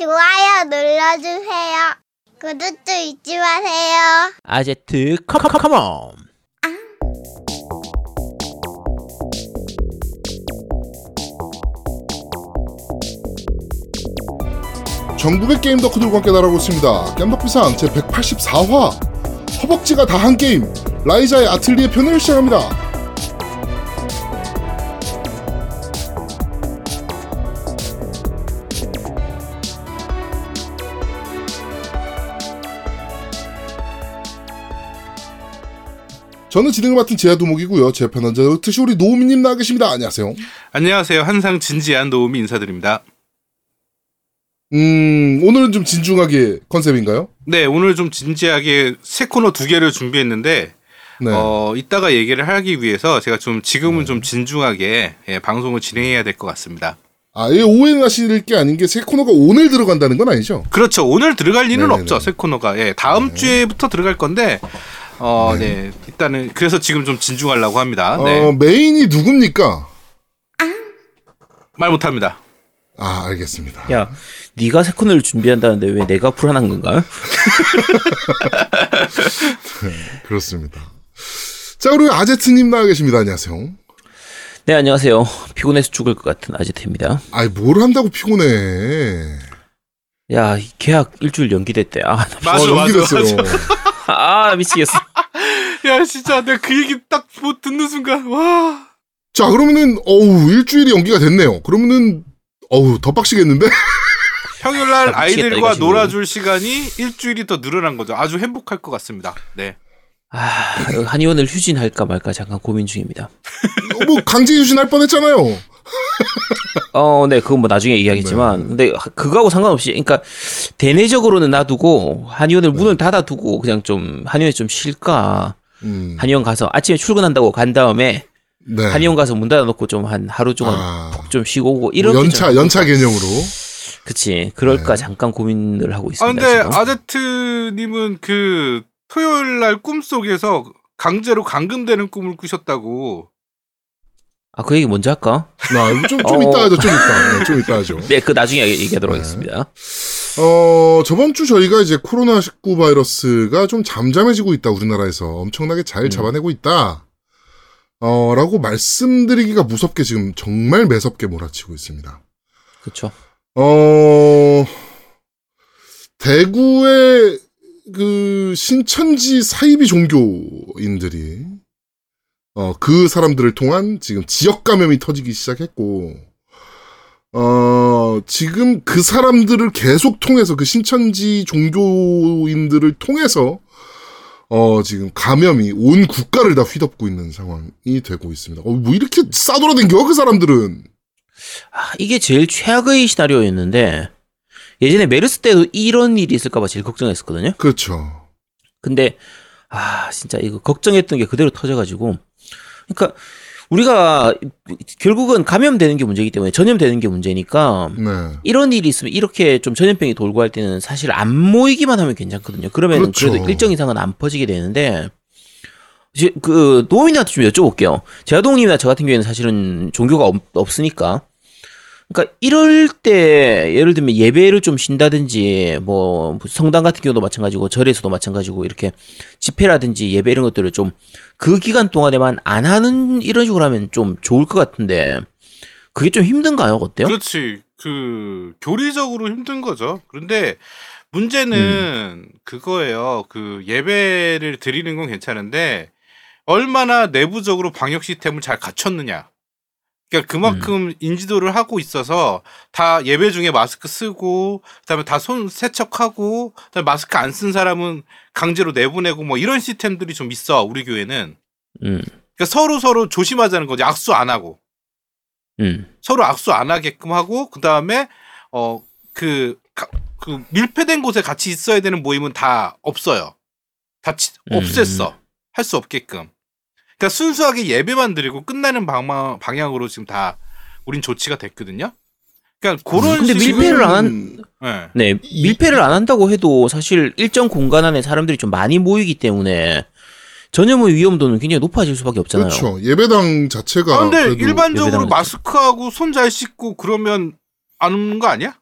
좋아요 눌러주세요. 구독도 잊지 마세요. 아제트 컴컴컴온 전국의 게임 덕후들과 함께 날아오고 있습니다. 겜덕비상 제 184화 허벅지가 다 한 게임 라이자의 아틀리에 편을 시작합니다. 저는 진행을 맡은 제아도목이고요. 제 편한자 특히 우리 노우미님 나와 계십니다. 안녕하세요. 안녕하세요. 항상 진지한 노움이 인사드립니다. 음, 오늘은 좀 진중하게 컨셉인가요? 네, 오늘 좀 진지하게 새 코너 두 개를 준비했는데, 네. 어, 이따가 얘기를 하기 위해서 제가 좀 지금은 좀 진중하게 예, 방송을 진행해야 될 것 같습니다. 아, 이 오해하실 게 아닌 게 새 코너가 오늘 들어간다는 건 아니죠? 그렇죠. 오늘 들어갈 리는 네네네. 없죠. 새 코너가. 예, 다음 주에부터 들어갈 건데, 어, 네. 일단은, 그래서 지금 좀 진중하려고 합니다. 네. 어, 메인이 누굽니까? 말 못합니다. 아, 알겠습니다. 야 네가 세코너를 준비한다는데 왜 내가 불안한 건가? 그렇습니다. 자, 그리고 아제트님 나와 계십니다. 안녕하세요. 네 안녕하세요 피곤해서 죽을 것 같은 아제트입니다 아이, 뭘 한다고 피곤해. 야이 계약 일주일 연기됐대 아, 나- 맞아, 어, 맞아, 연기됐어요. 아 미치겠어 야, 진짜 내가 그 얘기 딱 뭐 듣는 순간, 와. 자, 그러면은, 어우, 일주일이 연기가 됐네요. 그러면은, 어우, 더 빡시겠는데? 평일날 아, 아이들과. 놀아줄 시간이 일주일이 더 늘어난 거죠. 아주 행복할 것 같습니다. 네. 아 한의원을 휴진할까 말까 잠깐 고민 중입니다 어, 뭐, 강제 유신할 뻔 했잖아요. 어 네 그건 뭐 나중에 얘기하겠지만 근데 그거하고 상관없이 그러니까 대내적으로는 놔두고 한의원을 문을 닫아두고 그냥 좀 한의원에 좀 쉴까 음, 한의원 가서 아침에 출근한다고 간 다음에 네. 한의원 가서 문 닫아놓고 좀 한 하루 동안 아, 푹좀 쉬고 오고 이런 연차, 연차 개념으로. 그치 그럴까 네. 잠깐 고민을 하고 아, 있습니다. 근데 지금. 아제트님은 그 토요일 날 꿈속에서 강제로 감금되는 꿈을 꾸셨다고. 아, 그 얘기 먼저 할까? 나, 이거 좀, 좀 어. 이따 하죠, 좀 이따. 네, 좀 이따 하죠. 네, 그 나중에 얘기하도록 네. 하겠습니다. 어, 저번 주 저희가 이제 코로나19 바이러스가 좀 잠잠해지고 있다, 우리나라에서. 엄청나게 잘 음. 잡아내고 있다. 어, 라고 말씀드리기가 무섭게 지금 정말 매섭게 몰아치고 있습니다. 그쵸. 어, 대구의 그 신천지 사이비 종교인들이 어, 그 사람들을 통한 지금 지역 감염이 터지기 시작했고, 어, 지금 그 사람들을 계속 통해서 그 신천지 종교인들을 통해서 어, 지금 감염이 온 국가를 다 휘덮고 있는 상황이 되고 있습니다. 어, 뭐 이렇게 싸돌아댕겨, 그 사람들은. 아, 이게 제일 최악의 시나리오였는데, 예전에 메르스 때도 이런 일이 있을까봐 제일 걱정했었거든요. 그렇죠. 근데, 아, 진짜 이거 걱정했던 게 그대로 터져가지고, 그러니까, 우리가 결국은 감염되는 게 문제이기 때문에 전염되는 게 문제니까, 네. 이런 일이 있으면 이렇게 좀 전염병이 돌고 할 때는 사실 안 모이기만 하면 괜찮거든요. 그러면 그렇죠. 그래도 일정 이상은 안 퍼지게 되는데 이제 그 노인한테 좀 여쭤볼게요. 제아동님이나 저 같은 경우에는 사실은 종교가 없, 없으니까. 그러니까 이럴 때 예를 들면 예배를 좀 쉰다든지 뭐 성당 같은 경우도 마찬가지고 절에서도 마찬가지고 이렇게 집회라든지 예배 이런 것들을 좀 그 기간 동안에만 안 하는 이런 식으로 하면 좀 좋을 것 같은데 그게 좀 힘든가요? 어때요? 그렇지. 그 교리적으로 힘든 거죠. 그런데 문제는 그거예요. 그 예배를 드리는 건 괜찮은데 얼마나 내부적으로 방역 시스템을 잘 갖췄느냐. 그러니까 그만큼 인지도를 하고 있어서 다 예배 중에 마스크 쓰고 그다음에 다 손 세척하고 그다음에 마스크 안 쓴 사람은 강제로 내보내고 뭐 이런 시스템들이 좀 있어 우리 교회는. 음, 그러니까 서로 서로 조심하자는 거지 악수 안 하고. 음. 서로 악수 안 하게끔 하고 그 다음에 어그 그 밀폐된 곳에 같이 있어야 되는 모임은 다 없어요. 다 치- 음. 없앴어. 할 수 없게끔. 그러니까 순수하게 예배만 드리고 끝나는 방향, 방향으로 지금 다 우린 조치가 됐거든요. 그러니까 그런 근데 식으로- 밀폐를 안 한, 예. 네, 밀폐를 안 한다고 해도 사실 일정 공간 안에 사람들이 좀 많이 모이기 때문에 전염의 위험도는 굉장히 높아질 수밖에 없잖아요. 그렇죠. 예배당 자체가. 아, 근데 일반적으로 마스크하고 손 잘 씻고 그러면 안 오는 거 아니야?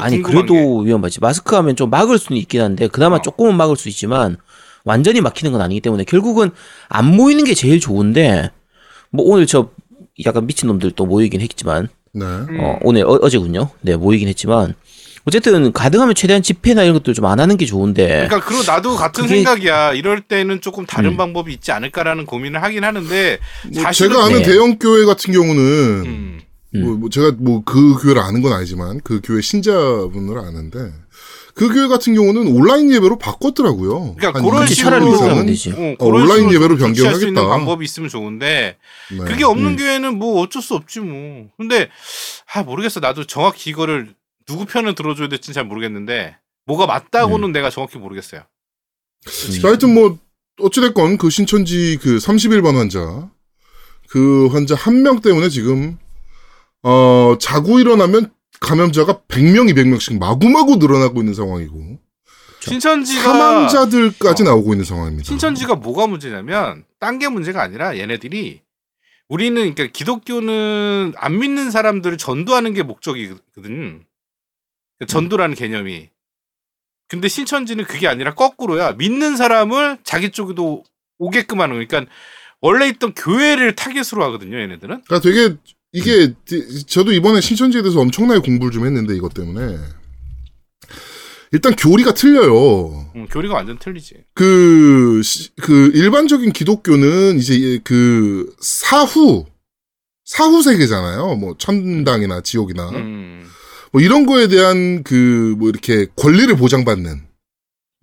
아니 그래도 위험하지. 마스크 하면 좀 막을 수는 있긴 한데 그나마 어. 조금은 막을 수 있지만 완전히 막히는 건 아니기 때문에 결국은 안 모이는 게 제일 좋은데 뭐 오늘 저 약간 미친 놈들 또 모이긴 했지만 네. 게. 어, 오늘 어, 어제군요. 네 모이긴 했지만 어쨌든 가능하면 최대한 집회나 이런 것들 좀 안 하는 게 좋은데 그러니까 그리고 나도 같은 그게- 생각이야. 이럴 때는 조금 다른 음. 방법이 있지 않을까라는 고민을 하긴 하는데 뭐 사실은 제가 아는 네. 대형 교회 같은 경우는 음. 음. 뭐, 뭐 제가 뭐 그 교회를 아는 건 아니지만 그 교회 신자분을 아는데 그 교회 같은 경우는 온라인 예배로 바꿨더라고요. 그러니까 한 그런 식으로. 어, 어, 그런 온라인 식으로 예배로 변경하겠다. 방법이 있으면 좋은데 네. 그게 없는 음. 교회는 뭐 어쩔 수 없지 뭐. 근데 아 모르겠어. 나도 정확히 이거를 누구 편을 들어줘야 될지는 잘 모르겠는데 뭐가 맞다고는 내가 정확히 모르겠어요. 자, 하여튼 뭐 어찌됐건 그 신천지 그 31번 환자 그 환자 한 명 때문에 지금 어 자고 일어나면 감염자가 100명, 200명씩 마구마구 늘어나고 있는 상황이고 신천지가 사망자들까지 어. 나오고 있는 상황입니다. 신천지가 뭐가 문제냐면 딴 게 문제가 아니라 얘네들이 우리는 그러니까 기독교는 안 믿는 사람들을 전도하는 게 목적이거든. 그러니까 전도라는 개념이. 근데 신천지는 그게 아니라 거꾸로야. 믿는 사람을 자기 쪽으로 오게끔 하는 거. 그러니까 원래 있던 교회를 타겟으로 하거든요, 얘네들은. 그러니까 되게 이게 저도 이번에 신천지에 대해서 엄청나게 공부를 좀 했는데 이것 때문에 일단 교리가 틀려요. 음, 교리가 완전 틀리지. 그, 시- 그, 일반적인 기독교는 이제 그, 사후, 사후 세계잖아요. 뭐, 천당이나 지옥이나. 음. 뭐, 이런 거에 대한 그, 뭐, 이렇게 권리를 보장받는,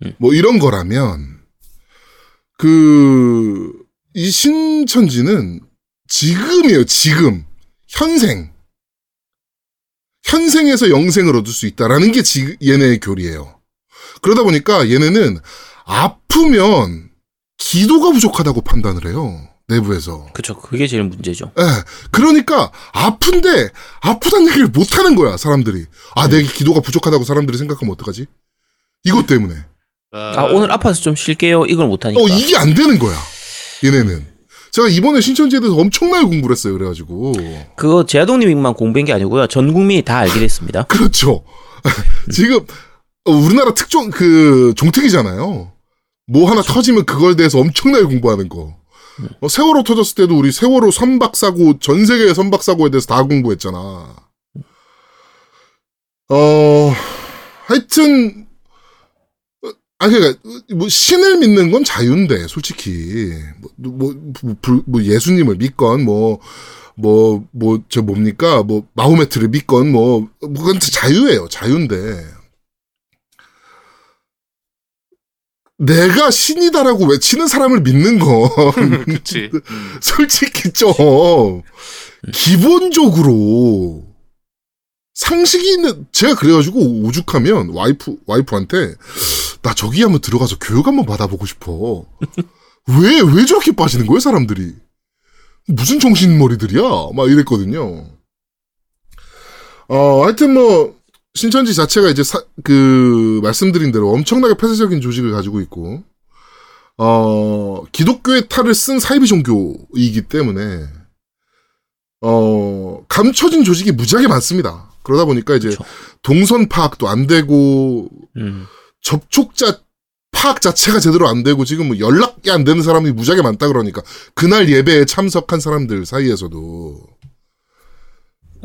음. 뭐, 이런 거라면, 그, 이 신천지는 지금이에요, 지금. 현생. 현생에서 영생을 얻을 수 있다라는 게 지, 얘네의 교리예요. 그러다 보니까 얘네는 아프면 기도가 부족하다고 판단을 해요. 내부에서. 그쵸 그게 제일 문제죠. 예. 그러니까 아픈데 아프다는 얘기를 못 하는 거야, 사람들이. 아, 내 기도가 부족하다고 사람들이 생각하면 어떡하지? 이것 때문에. 아 오늘 아파서 좀 쉴게요. 이걸 못 하니까. 어, 이게 안 되는 거야. 얘네는. 제가 이번에 신천지에 대해서 엄청나게 공부를 했어요. 그래가지고. 그거 제아동님만 공부한 게 아니고요. 전 국민이 다 알게 됐습니다. 그렇죠. 지금 어, 우리나라 특종 그 종특이잖아요. 뭐 하나 터지면 그걸 대해서 엄청나게 공부하는 거. 어, 세월호 터졌을 때도 우리 세월호 선박사고 전 세계의 선박사고에 대해서 다 공부했잖아. 어 하여튼 어, 아 그러니까 뭐 신을 믿는 건 자유인데 솔직히 뭐, 뭐, 뭐, 불- 뭐 예수님을 믿건 뭐 뭐, 뭐, 저 뭡니까? 뭐, 마호메트를 믿건, 뭐, 뭐 그건 자유예요. 자유인데. 내가 신이다라고 외치는 사람을 믿는 건, 그치. 음. 솔직히 좀, 기본적으로, 상식이 있는, 제가 그래가지고 오죽하면 와이프, 와이프한테, 나 저기 한번 들어가서 교육 한번 받아보고 싶어. 왜, 왜 저렇게 빠지는 거예요, 사람들이? 무슨 정신머리들이야? 막 이랬거든요. 어, 하여튼 뭐, 신천지 자체가 이제 사- 그, 말씀드린 대로 엄청나게 폐쇄적인 조직을 가지고 있고, 어, 기독교의 탈을 쓴 사이비 종교이기 때문에, 어, 감춰진 조직이 무지하게 많습니다. 그러다 보니까 이제 그쵸. 동선 파악도 안 되고, 음. 접촉자 파악 자체가 제대로 안 되고 지금 뭐 연락이 안 되는 사람이 무지하게 많다 그러니까 그날 예배에 참석한 사람들 사이에서도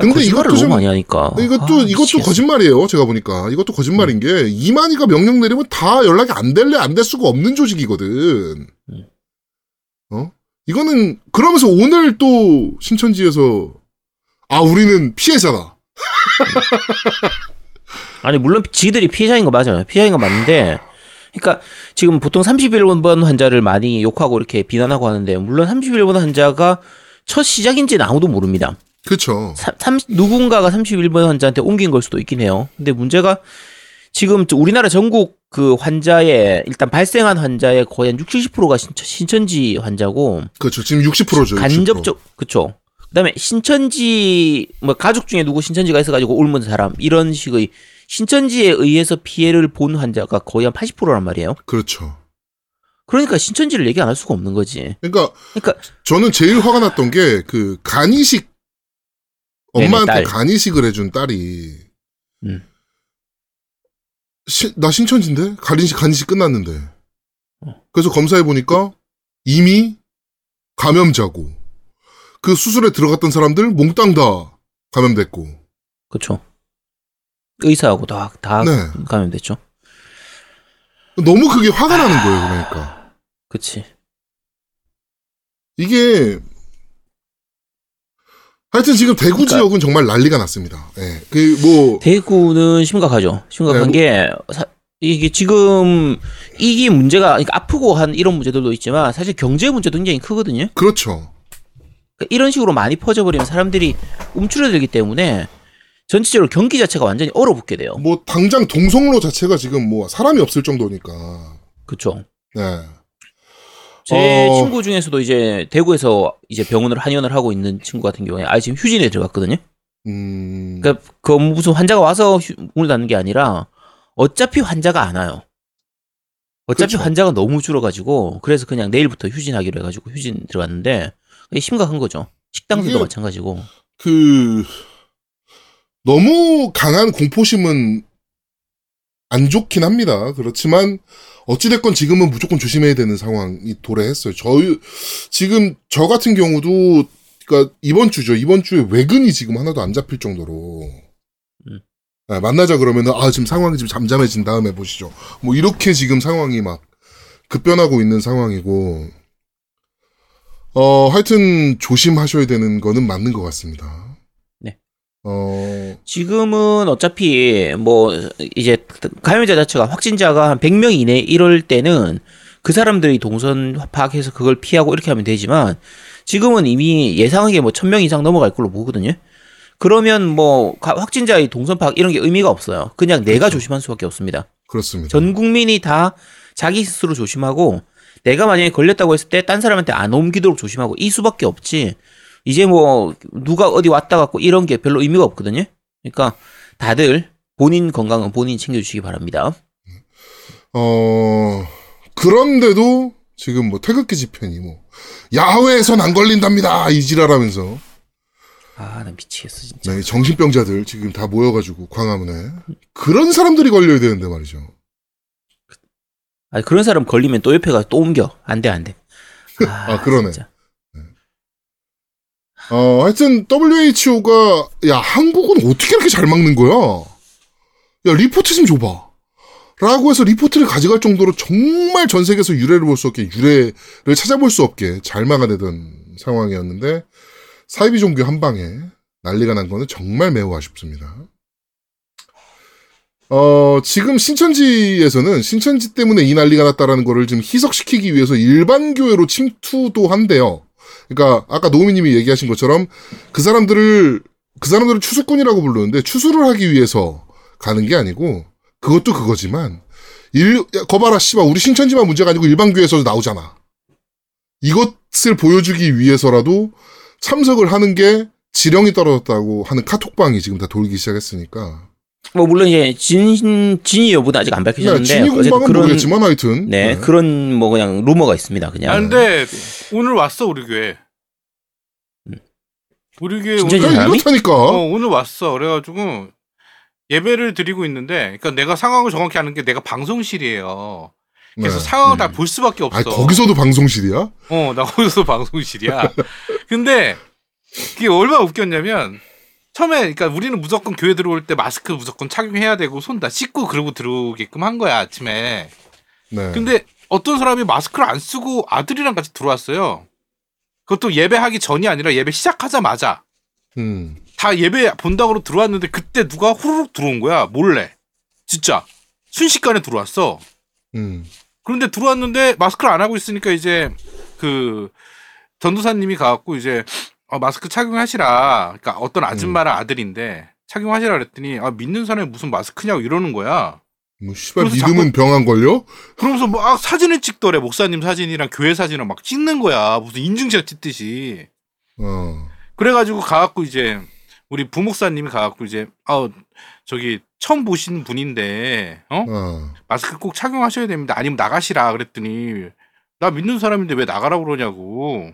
근데 이것도 좀 많이 하니까. 이것도 아, 이것도. 거짓말이에요. 제가 보니까 이것도 거짓말인 게 이만희가 명령 내리면 다 연락이 안 될래 안 될 수가 없는 조직이거든. 음. 어? 이거는 그러면서 오늘 또 신천지에서 아 우리는 피해자다. 아니 물론 지들이 피해자인 거 맞아요. 피해자인 거 맞는데, 그러니까 지금 보통 31번 환자를 많이 욕하고 이렇게 비난하고 하는데, 물론 31번 환자가 첫 시작인지는 아무도 모릅니다. 그렇죠. 누군가가 31번 환자한테 옮긴 걸 수도 있긴 해요. 근데 문제가 지금 저 우리나라 전국 그 환자의 일단 발생한 환자의 거의 한 60, 70%가 신천, 지 환자고 그렇죠. 지금 60%죠. 60%. 간접적 그쵸. 그다음에 신천지 뭐 가족 중에 누구 신천지가 있어 가지고 옮은 사람 이런 식의 신천지에 의해서 피해를 본 환자가 거의 한 80%란 말이에요. 그렇죠. 그러니까 신천지를 얘기 안 할 수가 없는 거지. 그러니까 그러니까 저는 제일 화가 났던 게 그 간이식 네네, 엄마한테 딸. 간이식을 해준 딸이 음. 시- 나 신천지인데 간이식 간이식 끝났는데. 어. 그래서 검사해 보니까 이미 감염자고 그 수술에 들어갔던 사람들 몽땅 다 감염됐고. 그렇죠. 의사하고 다, 다 네. 감염됐죠. 너무 그게 화가 나는 거예요, 그러니까. 그치. 이게 하여튼 지금 대구 그러니까- 지역은 정말 난리가 났습니다. 예. 그뭐 대구는 심각하죠. 심각한 네, 게 사- 이게 지금 이게 문제가 그러니까 아프고 한 이런 문제들도 있지만 사실 경제 문제도 굉장히 크거든요. 그렇죠. 그러니까 이런 식으로 많이 퍼져버리면 사람들이 움츠러들기 때문에 전체적으로 경기 자체가 완전히 얼어붙게 돼요. 뭐 당장 동성로 자체가 지금 뭐 사람이 없을 정도니까. 그렇죠. 네. 제 어. 친구 중에서도 이제 대구에서 이제 병원을 한의원을 하고 있는 친구 같은 경우에 아예 지금 휴진에 들어갔거든요. 음. 그러니까 그 무슨 환자가 와서 휴- 문을 닫는 게 아니라 어차피 환자가 안 와요. 어차피 그렇죠. 환자가 너무 줄어가지고 그래서 그냥 내일부터 휴진하기로 해가지고 휴진 들어갔는데 심각한 거죠. 식당들도 마찬가지고. 그 너무 강한 공포심은 안 좋긴 합니다. 그렇지만 어찌됐건 지금은 무조건 조심해야 되는 상황이 도래했어요. 저 지금 저 같은 경우도 그러니까 이번 주죠. 이번 주에 외근이 지금 하나도 안 잡힐 정도로 음. 네, 만나자 그러면은 아 지금 상황이 좀 잠잠해진 다음에 보시죠. 뭐 이렇게 지금 상황이 막 급변하고 있는 상황이고 어 하여튼 조심하셔야 되는 거는 맞는 것 같습니다. 네. 어 지금은 어차피 뭐 이제 감염자 자체가 확진자가 한 100명 이내 이럴 때는 그 사람들이 동선 파악해서 그걸 피하고 이렇게 하면 되지만 지금은 이미 예상하기에 뭐 1000명 이상 넘어갈 걸로 보거든요. 그러면 뭐 가- 확진자의 동선 파악 이런 게 의미가 없어요. 그냥 내가 그렇죠. 조심할 수밖에 없습니다. 그렇습니다. 전 국민이 다 자기 스스로 조심하고 내가 만약에 걸렸다고 했을 때 딴 사람한테 안 옮기도록 조심하고 이 수밖에 없지. 이제 뭐 누가 어디 왔다 갔고 이런 게 별로 의미가 없거든요. 그러니까 다들 본인 건강은 본인 챙겨주시기 바랍니다. 어, 그런데도 지금 뭐 태극기 집회니 뭐, 야외에선 안 걸린답니다! 이지랄하면서. 아, 나 미치겠어 진짜. 네, 정신병자들 지금 다 모여가지고 광화문에. 그런 사람들이 걸려야 되는데 말이죠. 아, 그런 사람 걸리면 또 옆에 가서 또 옮겨. 안 돼, 안 돼. 아, 아, 그러네. 진짜. 어, 하여튼 WHO가, 야, 한국은 어떻게 이렇게 잘 막는 거야? 야, 리포트 좀 줘봐. 라고 해서 리포트를 가져갈 정도로 정말 전 세계에서 유래를 볼 수 없게, 유래를 찾아볼 수 없게 잘 막아내던 상황이었는데, 사이비 종교 한 방에 난리가 난 거는 정말 매우 아쉽습니다. 어, 지금 신천지에서는 신천지 때문에 이 난리가 났다라는 거를 지금 희석시키기 위해서 일반 교회로 침투도 한대요. 그러니까 아까 노미님이 얘기하신 것처럼 그 사람들을 그 사람들을 추수꾼이라고 부르는데 추수를 하기 위해서 가는 게 아니고 그것도 그거지만 일 야, 거봐라 씨발 우리 신천지만 문제가 아니고 일반 교회에서도 나오잖아. 이것을 보여주기 위해서라도 참석을 하는 게 지령이 떨어졌다고 하는 카톡방이 지금 다 돌기 시작했으니까. 뭐 물론 이제 진 진위 여부는 아직 안 네, 밝혀졌는데 진위 어쨌든 공방은 모르겠지만 하여튼 네, 그런 뭐 그냥 루머가 있습니다. 그냥. 아, 근데 오늘 왔어 우리 교회. 음. 우리 교회 진짜 오늘? 이렇다니까. 어, 오늘 왔어. 그래가지고 예배를 드리고 있는데, 그러니까 내가 상황을 정확히 아는 게 내가 방송실이에요. 그래서 네. 상황을 다 음. 볼 수밖에 없어. 아 거기서도 방송실이야? 어, 나 거기서 방송실이야. 근데 그게 얼마나 웃겼냐면 처음에 그러니까 우리는 무조건 교회 들어올 때 마스크 무조건 착용해야 되고 손 다 씻고 그러고 들어오게끔 한 거야 아침에. 네. 근데 어떤 사람이 마스크를 안 쓰고 아들이랑 같이 들어왔어요. 그것도 예배하기 전이 아니라 예배 시작하자마자 음. 다 예배 본다고 들어왔는데 그때 누가 후루룩 들어온 거야 몰래 진짜 순식간에 들어왔어. 음. 그런데 들어왔는데 마스크를 안 하고 있으니까 이제 그 전도사님이 가갖고 이제 어, 마스크 착용하시라. 그러니까 어떤 아줌마랑 아들인데 착용하시라 그랬더니 아 믿는 사람이 무슨 마스크냐고 이러는 거야. 뭐 씨발 믿음은 병안 걸려? 그러면서 막 사진을 찍더래 목사님 사진이랑 교회 사진을 막 찍는 거야 무슨 인증샷 찍듯이. 어. 그래가지고 가갖고 이제 우리 부목사님이 가갖고 이제 아 저기 처음 보신 분인데 어 어. 마스크 꼭 착용하셔야 됩니다. 아니면 나가시라 그랬더니 나 믿는 사람인데 왜 나가라고 그러냐고.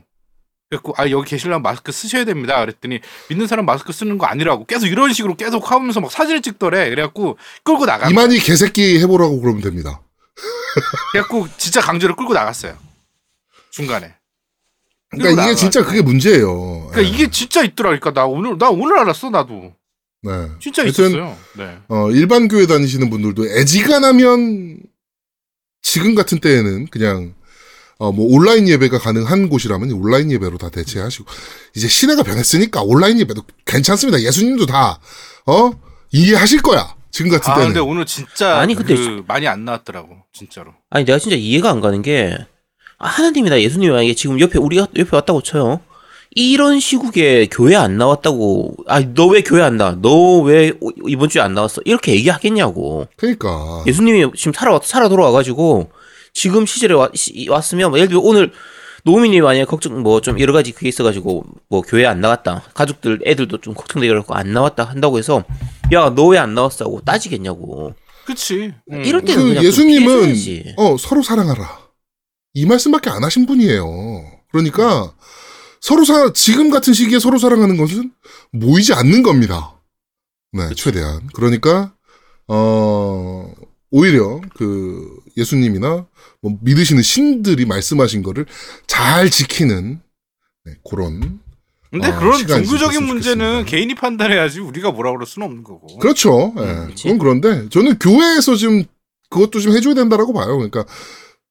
그래갖고 아 여기 계시려면 마스크 쓰셔야 됩니다. 그랬더니 믿는 사람 마스크 쓰는 거 아니라고 계속 이런 식으로 계속 하면서 막 사진을 찍더래. 그래갖고 끌고 나가. 이만희 개새끼 해보라고 그러면 됩니다. 그래갖고 진짜 강제로 끌고 나갔어요. 중간에. 그러니까 이게 나가가지고. 진짜 그게 문제예요. 그러니까 예. 이게 진짜 있더라. 그러니까 나 오늘 나 오늘 알았어 나도. 네. 진짜 있었어요. 네. 어, 일반 교회 다니시는 분들도 애지간하면 지금 같은 때에는 그냥 어, 뭐 온라인 예배가 가능한 곳이라면 온라인 예배로 다 대체하시고 이제 시대가 변했으니까 온라인 예배도 괜찮습니다. 예수님도 다 어? 이해하실 거야. 지금 같은 아 때는. 근데 오늘 진짜 아니, 근데 그 많이 안 나왔더라고 진짜로. 아니 내가 진짜 이해가 안 가는 게 아, 하나님이 나 예수님이 만약에 지금 옆에 우리가 옆에 왔다고 쳐요. 이런 시국에 교회 안 나왔다고 아 너 왜 교회 안 나와? 너 왜 이번 주에 안 나왔어? 이렇게 얘기하겠냐고. 그러니까 예수님이 지금 살아 살아 돌아와가지고 지금 시절에 왔, 시- 왔으면 뭐 예를 들어 오늘 노민이 만약에 걱정 뭐 좀 여러 가지 그게 있어가지고 뭐 교회 안 나갔다 가족들 애들도 좀 걱정되고 안 나왔다 한다고 해서 야 너 왜 안 나왔어 하고 따지겠냐고 그치. 음. 이럴 때는 그 예수님은. 어 서로 사랑하라 이 말씀밖에 안 하신 분이에요. 그러니까 서로 사 지금 같은 시기에 서로 사랑하는 것은 모이지 않는 겁니다. 네, 최대한. 그러니까 어 오히려 그 예수님이나 뭐 믿으시는 신들이 말씀하신 거를 잘 지키는 네, 그런 근데 아, 그런 종교적인 문제는 좋겠습니다. 개인이 판단해야지 우리가 뭐라 그럴 수는 없는 거고. 그렇죠. 예, 음. 그건 그런데 저는 교회에서 좀 그것도 좀 해줘야 된다라고 봐요. 그러니까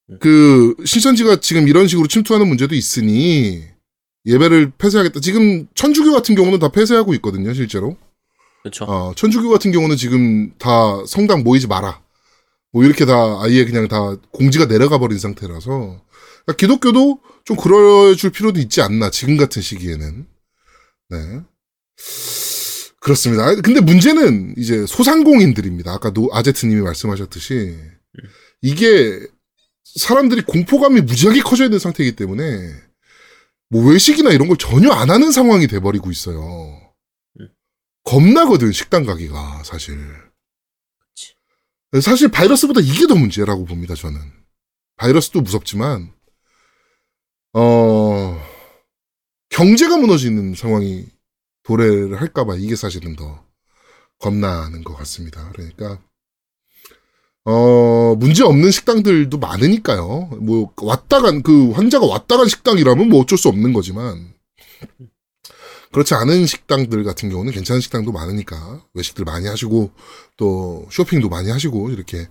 음. 그 신천지가 지금 이런 식으로 침투하는 문제도 있으니 예배를 폐쇄하겠다. 지금 천주교 같은 경우는 다 폐쇄하고 있거든요, 실제로. 그렇죠. 어, 천주교 같은 경우는 지금 다 성당 모이지 마라. 뭐 이렇게 다 아예 그냥 다 공지가 내려가 버린 상태라서 그러니까 기독교도 좀 그러줄 필요도 있지 않나 지금 같은 시기에는 네 그렇습니다. 아, 근데 문제는 이제 소상공인들입니다. 아까 노, 아제트님이 말씀하셨듯이 이게 사람들이 공포감이 무지하게 커져 있는 상태이기 때문에 뭐 외식이나 이런 걸 전혀 안 하는 상황이 돼버리고 있어요. 겁나거든 식당 가기가 사실. 사실 바이러스보다 이게 더 문제라고 봅니다 저는. 바이러스도 무섭지만 어 경제가 무너지는 상황이 도래를 할까봐 이게 사실은 더 겁나는 것 같습니다. 그러니까 어 문제 없는 식당들도 많으니까요. 뭐 왔다 간 그 환자가 왔다 간 식당이라면 뭐 어쩔 수 없는 거지만 그렇지 않은 식당들 같은 경우는 괜찮은 식당도 많으니까 외식들 많이 하시고 또 쇼핑도 많이 하시고 이렇게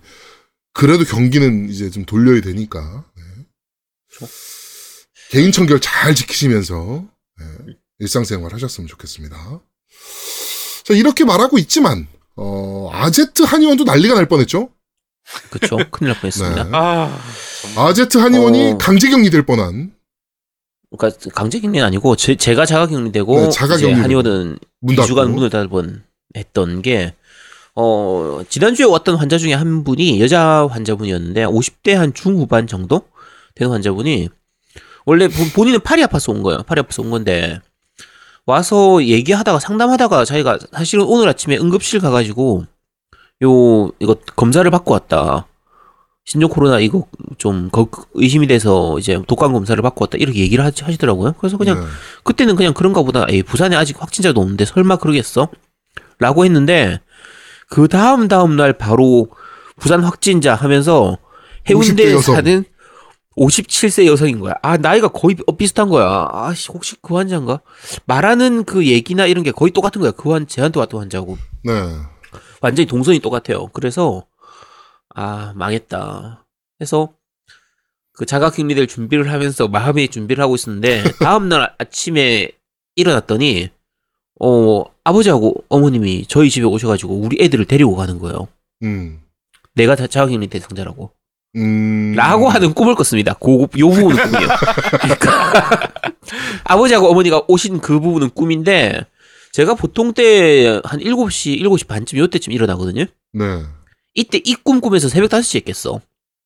그래도 경기는 이제 좀 돌려야 되니까 네. 개인 청결 잘 지키시면서 네, 일상생활 하셨으면 좋겠습니다. 자 이렇게 말하고 있지만 어 아제트 한의원도 난리가 날 뻔했죠. 그렇죠. 큰일 날 뻔했습니다. 네. 아 아제트 한의원이 어. 강제격리 될 뻔한 그러니까 강제격리는 아니고 제, 제가 자가격리되고 네, 자가격리 한의원은 문 2주간 닫고 문을 닫을 뻔했던 게 어, 지난주에 왔던 환자 중에 한 분이 여자 환자분이었는데 50대 한 중후반 정도 되는 환자분이 원래 본- 본인은 팔이 아파서 온 거예요. 팔이 아파서 온 건데 와서 얘기하다가 상담하다가 자기가 사실은 오늘 아침에 응급실 가가지고 요 이거 검사를 받고 왔다. 신종 코로나 이거 좀 거- 의심이 돼서 이제 독감 검사를 받고 왔다 이렇게 얘기를 하, 하시 더라고요. 그래서 그냥 네. 그때는 그냥 그런가 보다. 에이, 부산에 아직 확진자도 없는데 설마 그러겠어? 라고 했는데 그 다음 다음 날 바로 부산 확진자 하면서 50대 해운대에. 사는 57세 여성인 거야. 아 나이가 거의 비- 비슷한 거야. 아씨 혹시 그 환자인가? 말하는 그 얘기나 이런 게 거의 똑같은 거야. 그 환, 제한테 왔던 환자하고 네. 완전히 동선이 똑같아요. 그래서 아 망했다. 해서 그 자가격리 될 준비를 하면서 마음의 준비를 하고 있었는데 다음 날 아침에 일어났더니 어 아버지하고 어머님이 저희 집에 오셔가지고 우리 애들을 데리고 가는 거예요. 음. 내가 자- 자가격리 대상자라고. 음. 라고 하는 꿈을 꿨습니다. 그, 요 부분은 꿈이에요. 그러니까 아버지하고 어머니가 오신 그 부분은 꿈인데 제가 보통 때 한 7시, 7시 반쯤 요때쯤 일어나거든요. 네. 이때 이 꿈 꾸면서 새벽 5시에 깼어.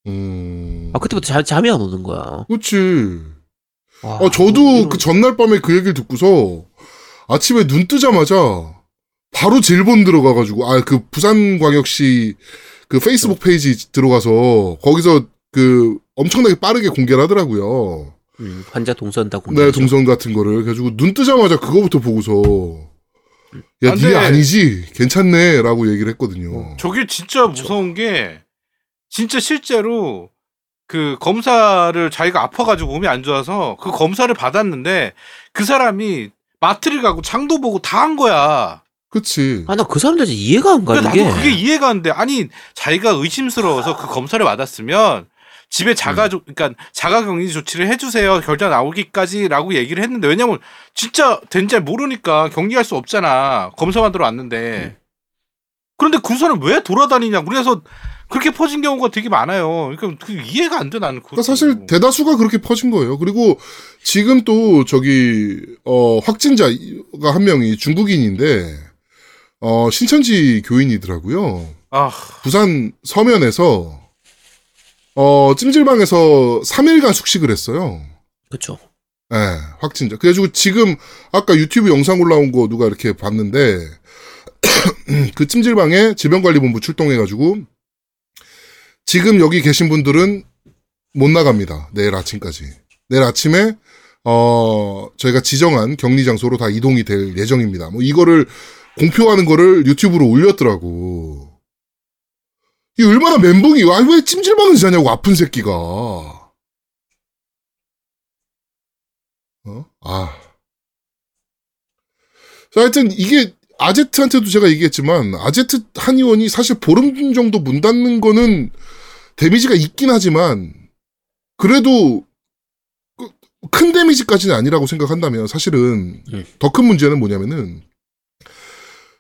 음. 아, 그때부터 잠, 잠이 안 오는 거야. 그치. 와, 어, 저도 이런- 그 전날 밤에 그 얘기를 듣고서 아침에 눈 뜨자마자 바로 질본 들어가가지고, 아, 그 부산광역시 그 페이스북 페이지 들어가서 거기서 그 엄청나게 빠르게 공개를 하더라고요. 음, 환자 동선 다 네, 공개하죠. 동선 같은 거를. 그래가지고 눈 뜨자마자 그거부터 보고서 야, 아, 니 근데- 아니지? 괜찮네. 라고 얘기를 했거든요. 저게 진짜 무서운 게 진짜 실제로 그 검사를 자기가 아파가지고 몸이 안 좋아서 그 검사를 받았는데 그 사람이 마트를 가고 장도 보고 다 한 거야. 그치. 아, 나 그 사람들 이해가 안 가는 그러니까 게. 나도 그게 이해가 안 돼. 아니 자기가 의심스러워서 그 검사를 받았으면 집에 자가 조, 그러니까 자가 격리 조치를 해주세요 결과 나오기까지라고 얘기를 했는데 왜냐면 진짜 된지 모르니까 격리할 수 없잖아 검사만 들어왔는데 그런데 그 사람 왜 돌아다니냐 그래서 그렇게 퍼진 경우가 되게 많아요. 그러니까 그 이해가 안 돼 나는. 그러니까 사실 대다수가 그렇게 퍼진 거예요. 그리고 지금 또 저기 어 확진자가 한 명이 중국인인데 어 신천지 교인이더라고요. 아 부산 서면에서 어 찜질방에서 3일간 숙식을 했어요. 그쵸. 예, 확진자. 그래가지고 지금 아까 유튜브 영상 올라온 거 누가 이렇게 봤는데 그 찜질방에 질병관리본부 출동해가지고 지금 여기 계신 분들은 못 나갑니다. 내일 아침까지. 내일 아침에 어 저희가 지정한 격리 장소로 다 이동이 될 예정입니다. 뭐 이거를 공표하는 거를 유튜브로 올렸더라고. 이 얼마나 멘붕이 아 왜 찜질방을 자냐고 아픈 새끼가. 어? 아. 자, 하여튼 이게 아제트한테도 제가 얘기했지만 아제트 한의원이 사실 보름 정도 문 닫는 거는 데미지가 있긴 하지만 그래도 그- 큰 데미지까지는 아니라고 생각한다면 사실은 음. 더큰 문제는 뭐냐면은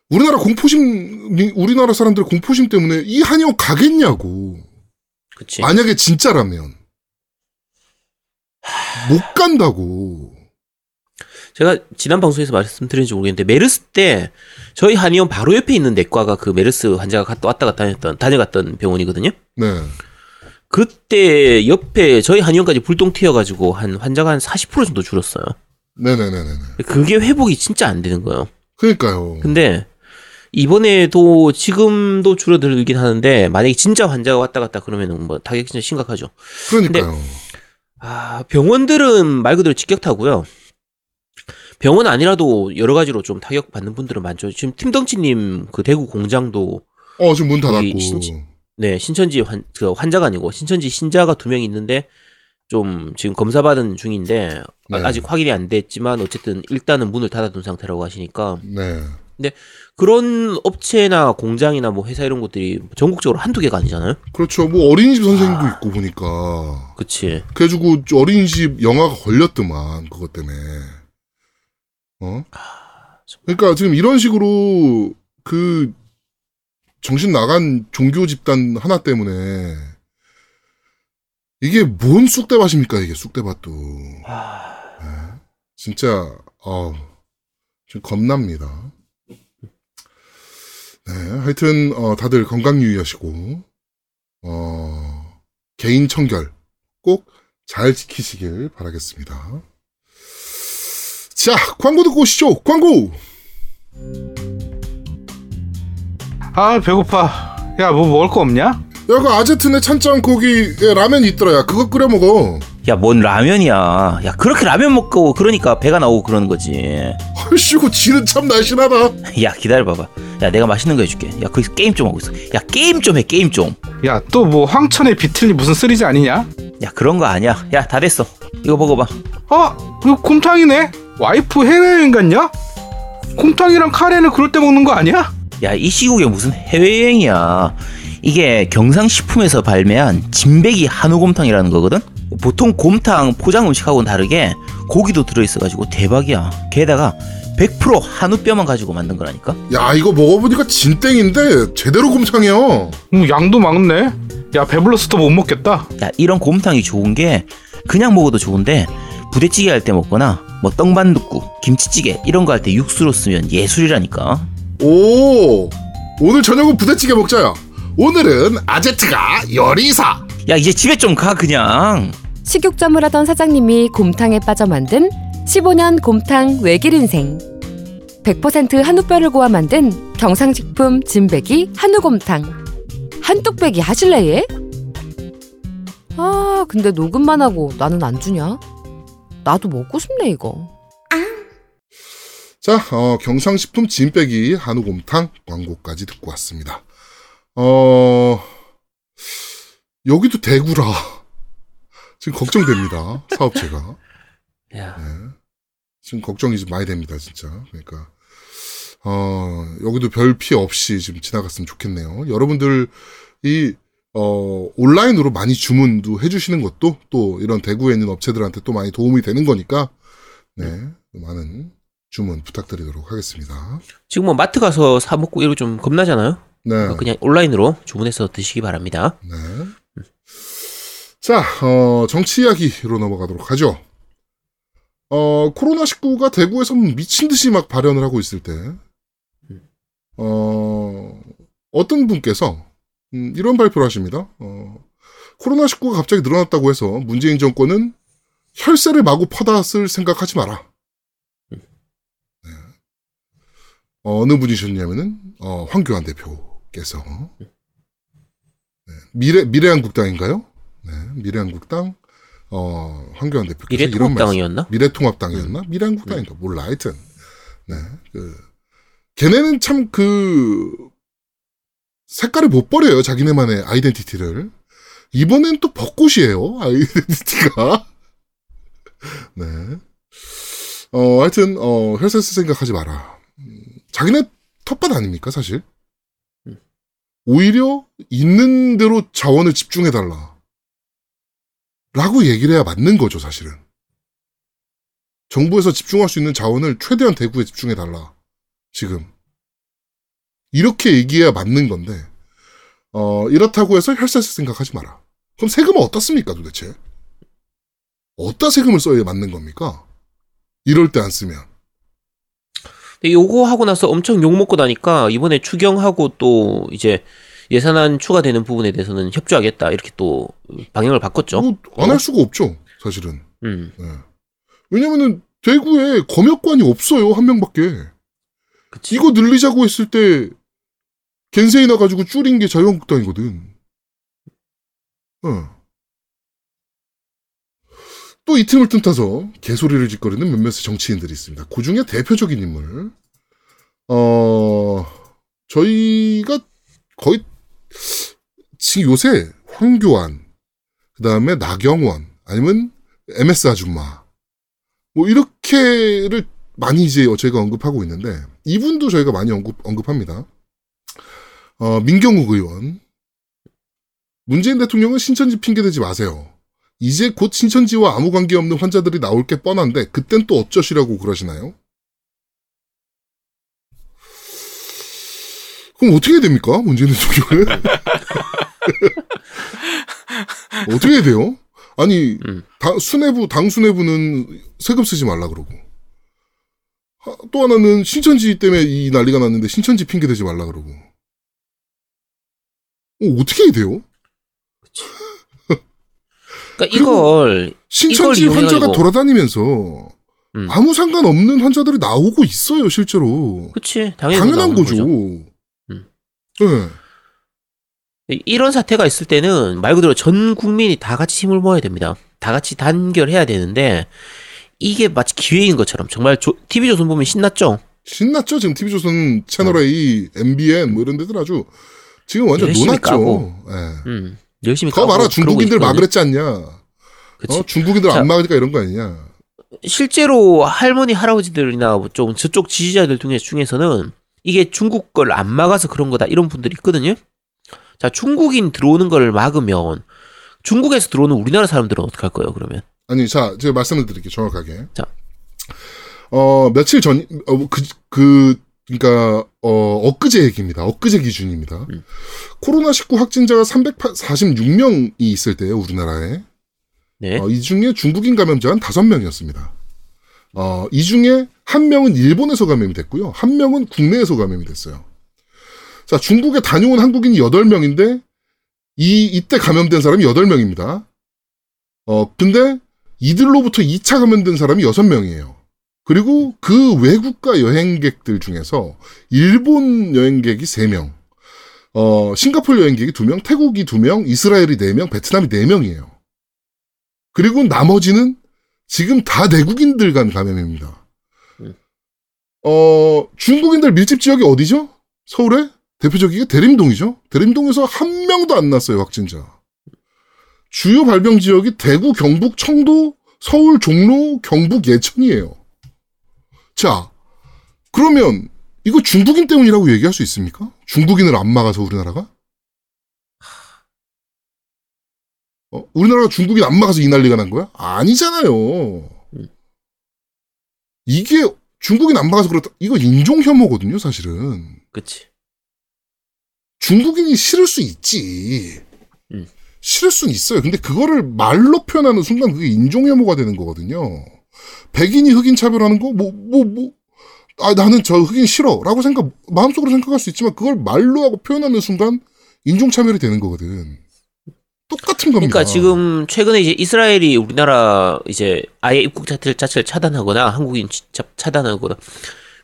우리나라 공포심 미- 우리나라 사람들 공포심 때문에 이 한의원 가겠냐고 그치. 만약에 진짜라면 못 간다고 제가 지난 방송에서 말씀드렸는지 모르겠는데 메르스 때 저희 한의원 바로 옆에 있는 내과가 그 메르스 환자가 갔다 왔다 갔다 다녔던 다녀갔던 병원이거든요. 네 그때 옆에 저희 한의원까지 불똥 튀어가지고 한 환자가 한 40% 정도 줄었어요. 네네네네 그게 회복이 진짜 안 되는 거예요. 그러니까요 근데 이번에도 지금도 줄어들긴 하는데 만약에 진짜 환자가 왔다 갔다 그러면은 뭐 타격이 진짜 심각하죠. 그러니까요 아 병원들은 말 그대로 직격타고요. 병원 아니라도 여러 가지로 좀 타격 받는 분들은 많죠. 지금 팀덩치님 그 대구 공장도 어 지금 문 닫았고 신지- 네 신천지 환, 그 환자가 아니고 신천지 신자가 두 명 있는데 좀 지금 검사 받은 중인데 아- 네. 아직 확인이 안 됐지만 어쨌든 일단은 문을 닫아둔 상태라고 하시니까 네 그런 업체나 공장이나 뭐 회사 이런 것들이 전국적으로 한두 개가 아니잖아요. 그렇죠 뭐 어린이집 선생님도 있고 보니까 그치. 그래가지고 저 어린이집 영화가 걸렸더만 그것 때문에 어 그러니까 지금 이런 식으로 그 정신 나간 종교 집단 하나 때문에 이게 뭔 쑥대밭입니까 이게 쑥대밭도 네. 진짜 어 좀 겁납니다. 네, 하여튼 어, 다들 건강 유의하시고 어, 개인 청결 꼭 잘 지키시길 바라겠습니다. 자, 광고 듣고 오시죠. 광고. 아 배고파. 야 뭐 먹을 거 없냐? 야, 그 아제트네 찬장 거기에 라면이 있더라. 야, 그거 끓여 먹어. 야, 뭔 라면이야. 야, 그렇게 라면 먹고 그러니까 배가 나오고 그러는 거지. 헐씨고 지는 참 날씬하다. 야, 기다려 봐봐. 야, 내가 맛있는 거 해줄게. 야, 거기서 게임 좀 하고 있어. 야, 게임 좀 해, 게임 좀. 야 또 뭐 황천의 비틀니 무슨 쓰리지 아니냐? 야, 그런 거 아니야. 야, 다 됐어. 이거 먹어봐. 어 이거 곰탕이네. 와이프 해외여행 갔냐? 곰탕이랑 카레는 그럴 때 먹는 거 아니야? 야, 이 시국에 무슨 해외여행이야. 이게 경상식품에서 발매한 진백이 한우곰탕이라는 거거든? 보통 곰탕 포장 음식하고는 다르게 고기도 들어있어가지고 대박이야. 게다가 100% 한우뼈만 가지고 만든 거라니까? 야, 이거 먹어보니까 진땡인데 제대로 곰탕이야. 음, 양도 많네. 야 배불러서 더못 먹겠다. 야, 이런 곰탕이 좋은 게 그냥 먹어도 좋은데 부대찌개 할 때 먹거나 뭐 떡반둣국, 김치찌개 이런 거 할 때 육수로 쓰면 예술이라니까. 오, 오늘 저녁은 부대찌개 먹자야. 오늘은 아제트가 요리사. 야, 이제 집에 좀 가 그냥. 식욕점을 하던 사장님이 곰탕에 빠져 만든 15년 곰탕 외길 인생. 100% 한우뼈를 고아 만든 경상식품 진백이 한우곰탕. 한뚝배기 하실래 얘? 아 근데 녹음만 하고 나는 안 주냐? 나도 먹고 싶네 이거. 자, 어, 경상식품 진빼기 한우곰탕 광고까지 듣고 왔습니다. 어, 여기도 대구라. 지금 걱정됩니다. 사업체가. 야, 네. 지금 걱정이 좀 많이 됩니다, 진짜. 그러니까, 어, 여기도 별 피해 없이 지금 지나갔으면 좋겠네요. 여러분들이, 어, 온라인으로 많이 주문도 해주시는 것도 또 이런 대구에 있는 업체들한테 또 많이 도움이 되는 거니까, 네. 많은 주문 부탁드리도록 하겠습니다. 지금 뭐 마트 가서 사 먹고 이러고 좀 겁나잖아요. 네. 그러니까 그냥 온라인으로 주문해서 드시기 바랍니다. 네. 자, 어, 정치 이야기로 넘어가도록 하죠. 어, 코로나19가 대구에서 미친 듯이 막 발현을 하고 있을 때, 어, 어떤 분께서, 음, 이런 발표를 하십니다. 어, 코로나19가 갑자기 늘어났다고 해서 문재인 정권은 혈세를 마구 퍼다 쓸 생각하지 마라. 네. 어느 분이셨냐면은, 어, 황교안 대표께서, 네, 미래, 미래한국당인가요? 네, 미래한국당, 어, 황교안 대표께서. 미래통합당이었나? 미래통합당이었나? 미래한국당인가? 몰라, 하여튼. 네, 그, 걔네는 참 그, 색깔을 못 버려요, 자기네만의 아이덴티티를. 이번엔 또 벚꽃이에요, 아이덴티티가. 네. 어, 하여튼, 어, 혈세스 생각하지 마라. 음, 자기네 텃밭 아닙니까, 사실? 오히려 있는 대로 자원을 집중해달라. 라고 얘기를 해야 맞는 거죠, 사실은. 정부에서 집중할 수 있는 자원을 최대한 대구에 집중해달라. 지금. 이렇게 얘기해야 맞는 건데, 어, 이렇다고 해서 혈세스 생각하지 마라. 그럼 세금은 어떻습니까, 도대체? 어디다 세금을 써야 맞는 겁니까? 이럴 때 안 쓰면. 요거 하고 나서 엄청 욕 먹고 나니까 이번에 추경하고 또 이제 예산안 추가되는 부분에 대해서는 협조하겠다 이렇게 또 방향을 바꿨죠. 뭐, 안할 수가 없죠, 사실은. 음, 네. 왜냐면은, 대구에 검역관이 없어요, 한 명밖에. 그치. 이거 늘리자고 했을 때 겐세이 나 가지고 줄인 게 자유한국당이거든. 어. 또이 틈을 틈타서 개소리를 짓거리는 몇몇 정치인들이 있습니다. 그 중에 대표적인 인물. 어, 저희가 거의, 지금 요새 황교안, 그 다음에 나경원, 아니면 MS 아줌마, 뭐, 이렇게를 많이 이제 저희가 언급하고 있는데, 이분도 저희가 많이 언급, 언급합니다. 어, 민경욱 의원. 문재인 대통령은 신천지 핑계 대지 마세요. 이제 곧 신천지와 아무 관계 없는 환자들이 나올 게 뻔한데, 그땐 또 어쩌시라고 그러시나요? 그럼 어떻게 됩니까? 문재인 대통령은? 어떻게 해야 돼요? 아니, 음. 당, 수뇌부, 당 수뇌부는 세금 쓰지 말라 그러고. 하- 또 하나는 신천지 때문에 이 난리가 났는데 신천지 핑계 대지 말라 그러고. 어, 어떻게 해야 돼요? 그러니까 이걸 신천지 이걸 환자가 이용해가지고- 돌아다니면서 음. 아무 상관없는 환자들이 나오고 있어요, 실제로. 그치 당연한 거죠. 음. 네. 이런 사태가 있을 때는 말 그대로 전 국민이 다 같이 힘을 모아야 됩니다. 다 같이 단결해야 되는데 이게 마치 기회인 것처럼 정말 조, TV조선 보면 신났죠? 신났죠? 지금 TV조선 채널A, MBN 뭐 이런 데들 아주 지금 완전. 까고. 예. 음, 열심히 거 까고 봐라 그러고 중국인들. 막으랬지 않냐. 그치. 어? 중국인들 자. 안 막으니까 이런 거 아니냐. 실제로 할머니 할아버지들이나 뭐좀 저쪽 지지자들 중에 중에서는 이게 중국 걸 안 막아서 그런 거다 이런 분들이 있거든요. 자 중국인 들어오는 걸 막으면 중국에서 들어오는 우리나라 사람들은 어떻게 할 거예요 그러면? 아니, 자, 제가 말씀을 드릴게요, 정확하게. 자. 어, 며칠 전, 어, 그, 그, 그니까, 어, 엊그제 얘기입니다. 엊그제 기준입니다. 음. 코로나19 확진자가 346명이 있을 때요, 우리나라에. 네. 어, 이 중에 중국인 감염자는 5명이었습니다. 어, 이 중에 한 명은 일본에서 감염이 됐고요. 한 명은 국내에서 감염이 됐어요. 자, 중국에 다녀온 한국인이 8명인데, 이, 이때 감염된 사람이 8명입니다. 어, 근데 이들로부터 2차 감염된 사람이 6명이에요. 그리고 그 외국가 여행객들 중에서 일본 여행객이 3명, 어, 싱가포르 여행객이 2명, 태국이 2명, 이스라엘이 4명, 베트남이 4명이에요. 그리고 나머지는 지금 다 내국인들 간 감염입니다. 음. 어, 중국인들 밀집 지역이 어디죠? 서울에? 대표적이게 대림동이죠? 대림동에서 한 명도 안 났어요, 확진자. 주요 발병 지역이 대구, 경북, 청도, 서울, 종로, 경북, 예천이에요. 자, 그러면 이거 중국인 때문이라고 얘기할 수 있습니까? 중국인을 안 막아서 우리나라가? 어, 우리나라가 중국인 안 막아서 이 난리가 난 거야? 아니잖아요. 이게 중국인 안 막아서 그렇다. 이거 인종 혐오거든요, 사실은. 그치. 중국인이 싫을 수 있지. 음. 싫을 수는 있어요. 근데 그거를 말로 표현하는 순간 그게 인종 혐오가 되는 거거든요. 백인이 흑인 차별하는 거, 뭐, 뭐, 뭐, 아, 나는 저 흑인 싫어. 라고 생각, 마음속으로 생각할 수 있지만 그걸 말로 하고 표현하는 순간 인종 차별이 되는 거거든. 똑같은 겁니다. 그러니까 지금 최근에 이제 이스라엘이 우리나라 이제 아예 입국 자체를, 자체를 차단하거나 한국인 차- 차단하거나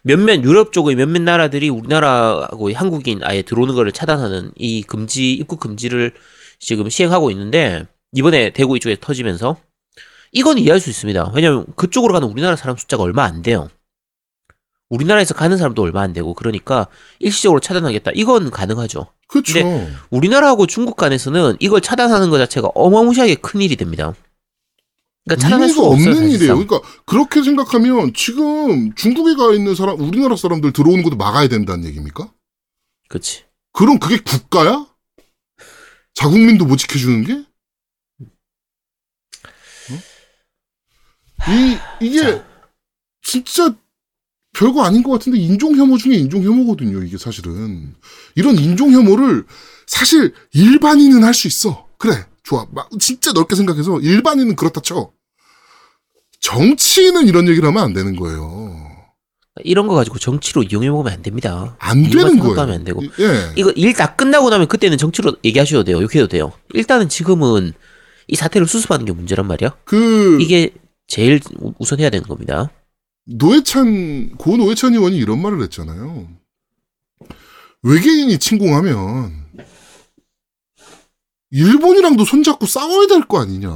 몇몇 유럽 쪽의 몇몇 나라들이 우리나라하고 한국인 아예 들어오는 거를 차단하는 이 금지 입국 금지를 지금 시행하고 있는데 이번에 대구 이쪽에 터지면서 이건 이해할 수 있습니다. 왜냐하면 그쪽으로 가는 우리나라 사람 숫자가 얼마 안 돼요. 우리나라에서 가는 사람도 얼마 안 되고 그러니까 일시적으로 차단하겠다. 이건 가능하죠. 그렇죠. 우리나라하고 중국 간에서는 이걸 차단하는 것 자체가 어마무시하게 큰 일이 됩니다. 그러니까 의미가 없어요. 없는. 일이에요. 그러니까 그렇게 생각하면 지금 중국에 가 있는 사람, 우리나라 사람들 들어오는 것도 막아야 된다는 얘기입니까? 그렇지. 그럼 그게 국가야? 자국민도 못 지켜주는 게? 어? 이, 이게 자. 진짜 별거 아닌 것 같은데 인종 혐오 중에 인종 혐오거든요, 이게 사실은. 이런 인종 혐오를 사실 일반인은 할 수 있어. 그래, 좋아. 막 진짜 넓게 생각해서 일반인은 그렇다 쳐. 정치인은 이런 얘기를 하면 안 되는 거예요. 이런 거 가지고 정치로 이용해 먹으면 안 됩니다. 안 되는 거예요. 안 되고. 예. 이거 일 다 끝나고 나면 그때는 정치로 얘기하셔도 돼요. 욕해도 돼요. 일단은 지금은 이 사태를 수습하는 게 문제란 말이야. 그 이게 제일 우- 우선해야 되는 겁니다. 노회찬 고 노회찬 의원이 이런 말을 했잖아요. 외계인이 침공하면 일본이랑도 손잡고 싸워야 될 거 아니냐.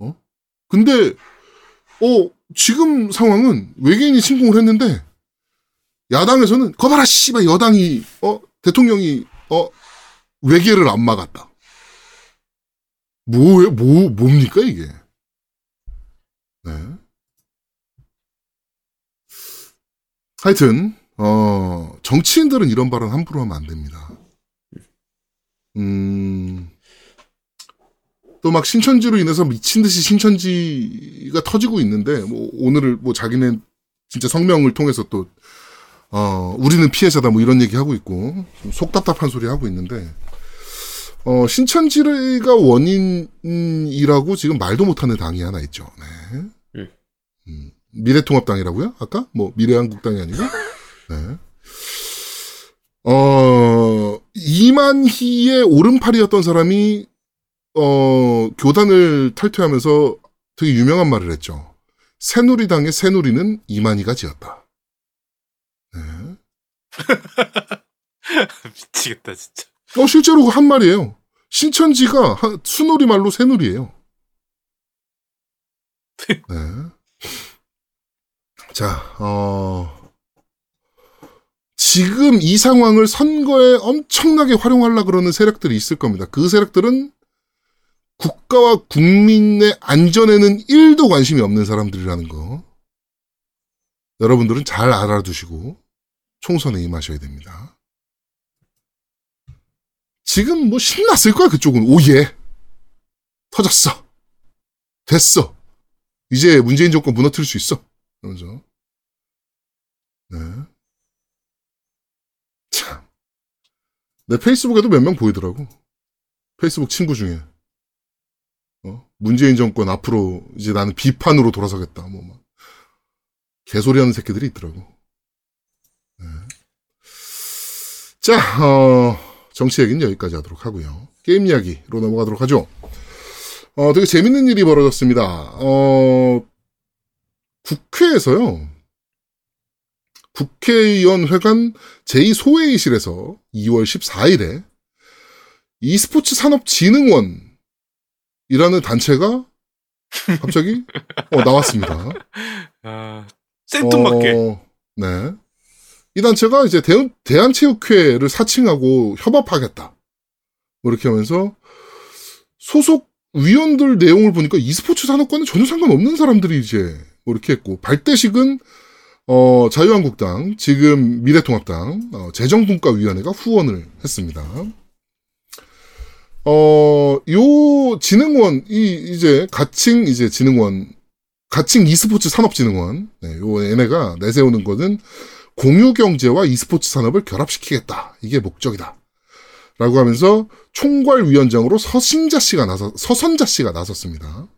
어? 근데 어 지금 상황은 외계인이 침공을 했는데 야당에서는 거봐라 씨발 여당이 어 대통령이 어 외계를 안 막았다. 뭐예요? 뭐 뭡니까 이게? 네. 하여튼, 어, 정치인들은 이런 발언 함부로 하면 안 됩니다. 음, 또 막 신천지로 인해서 미친 듯이 신천지가 터지고 있는데, 뭐, 오늘을 뭐 자기네 진짜 성명을 통해서 또, 어, 우리는 피해자다 뭐 이런 얘기 하고 있고, 좀 속답답한 소리 하고 있는데, 어, 신천지가 원인이라고 지금 말도 못하는 당이 하나 있죠. 네. 음. 음, 미래통합당이라고요? 아까? 뭐, 미래한국당이 아니고? 네. 어, 이만희의 오른팔이었던 사람이, 어, 교단을 탈퇴하면서 되게 유명한 말을 했죠. 새누리당의 새누리는 이만희가 지었다. 네. 미치겠다 진짜. 어, 실제로 한 말이에요. 신천지가 하- 수놀이 말로 새누리예요. 네. 자, 어, 지금 이 상황을 선거에 엄청나게 활용하려 그러는 세력들이 있을 겁니다. 그 세력들은 국가와 국민의 안전에는 1도 관심이 없는 사람들이라는 거. 여러분들은 잘 알아두시고 총선에 임하셔야 됩니다. 지금 뭐 신났을 거야, 그쪽은. 오예. 터졌어. 됐어. 이제 문재인 정권 무너뜨릴 수 있어. 그러면서. 네. 참. 내 페이스북에도 몇 명 보이더라고. 페이스북 친구 중에. 어? 문재인 정권 앞으로 이제 나는 비판으로 돌아서겠다. 뭐 막. 개소리 하는 새끼들이 있더라고. 네. 자, 어, 정치 얘기는 여기까지 하도록 하고요. 게임 이야기로 넘어가도록 하죠. 어, 되게 재밌는 일이 벌어졌습니다. 어, 국회에서요. 국회의원 회관 제2소회의실에서 2월 14일에 e스포츠 산업진흥원이라는 단체가 갑자기 어, 나왔습니다. 아, 생뚱맞게. 어, 네. 이 단체가 이제 대한, 대한체육회를 사칭하고 협업하겠다. 뭐 이렇게 하면서 소속 위원들 내용을 보니까 e스포츠 산업과는 전혀 상관없는 사람들이 이제 뭐 이렇게 했고 발대식은 어, 자유한국당, 지금 미래통합당, 어, 재정분과위원회가 후원을 했습니다. 어, 요 진흥원, 이, 이제, 가칭, 이제 진흥원, 가칭 e스포츠 산업진흥원, 네, 요 얘네가 내세우는 거는 공유경제와 e스포츠 산업을 결합시키겠다. 이게 목적이다. 라고 하면서 총괄위원장으로 서신자 씨가 나서, 서선자 씨가 나섰습니다.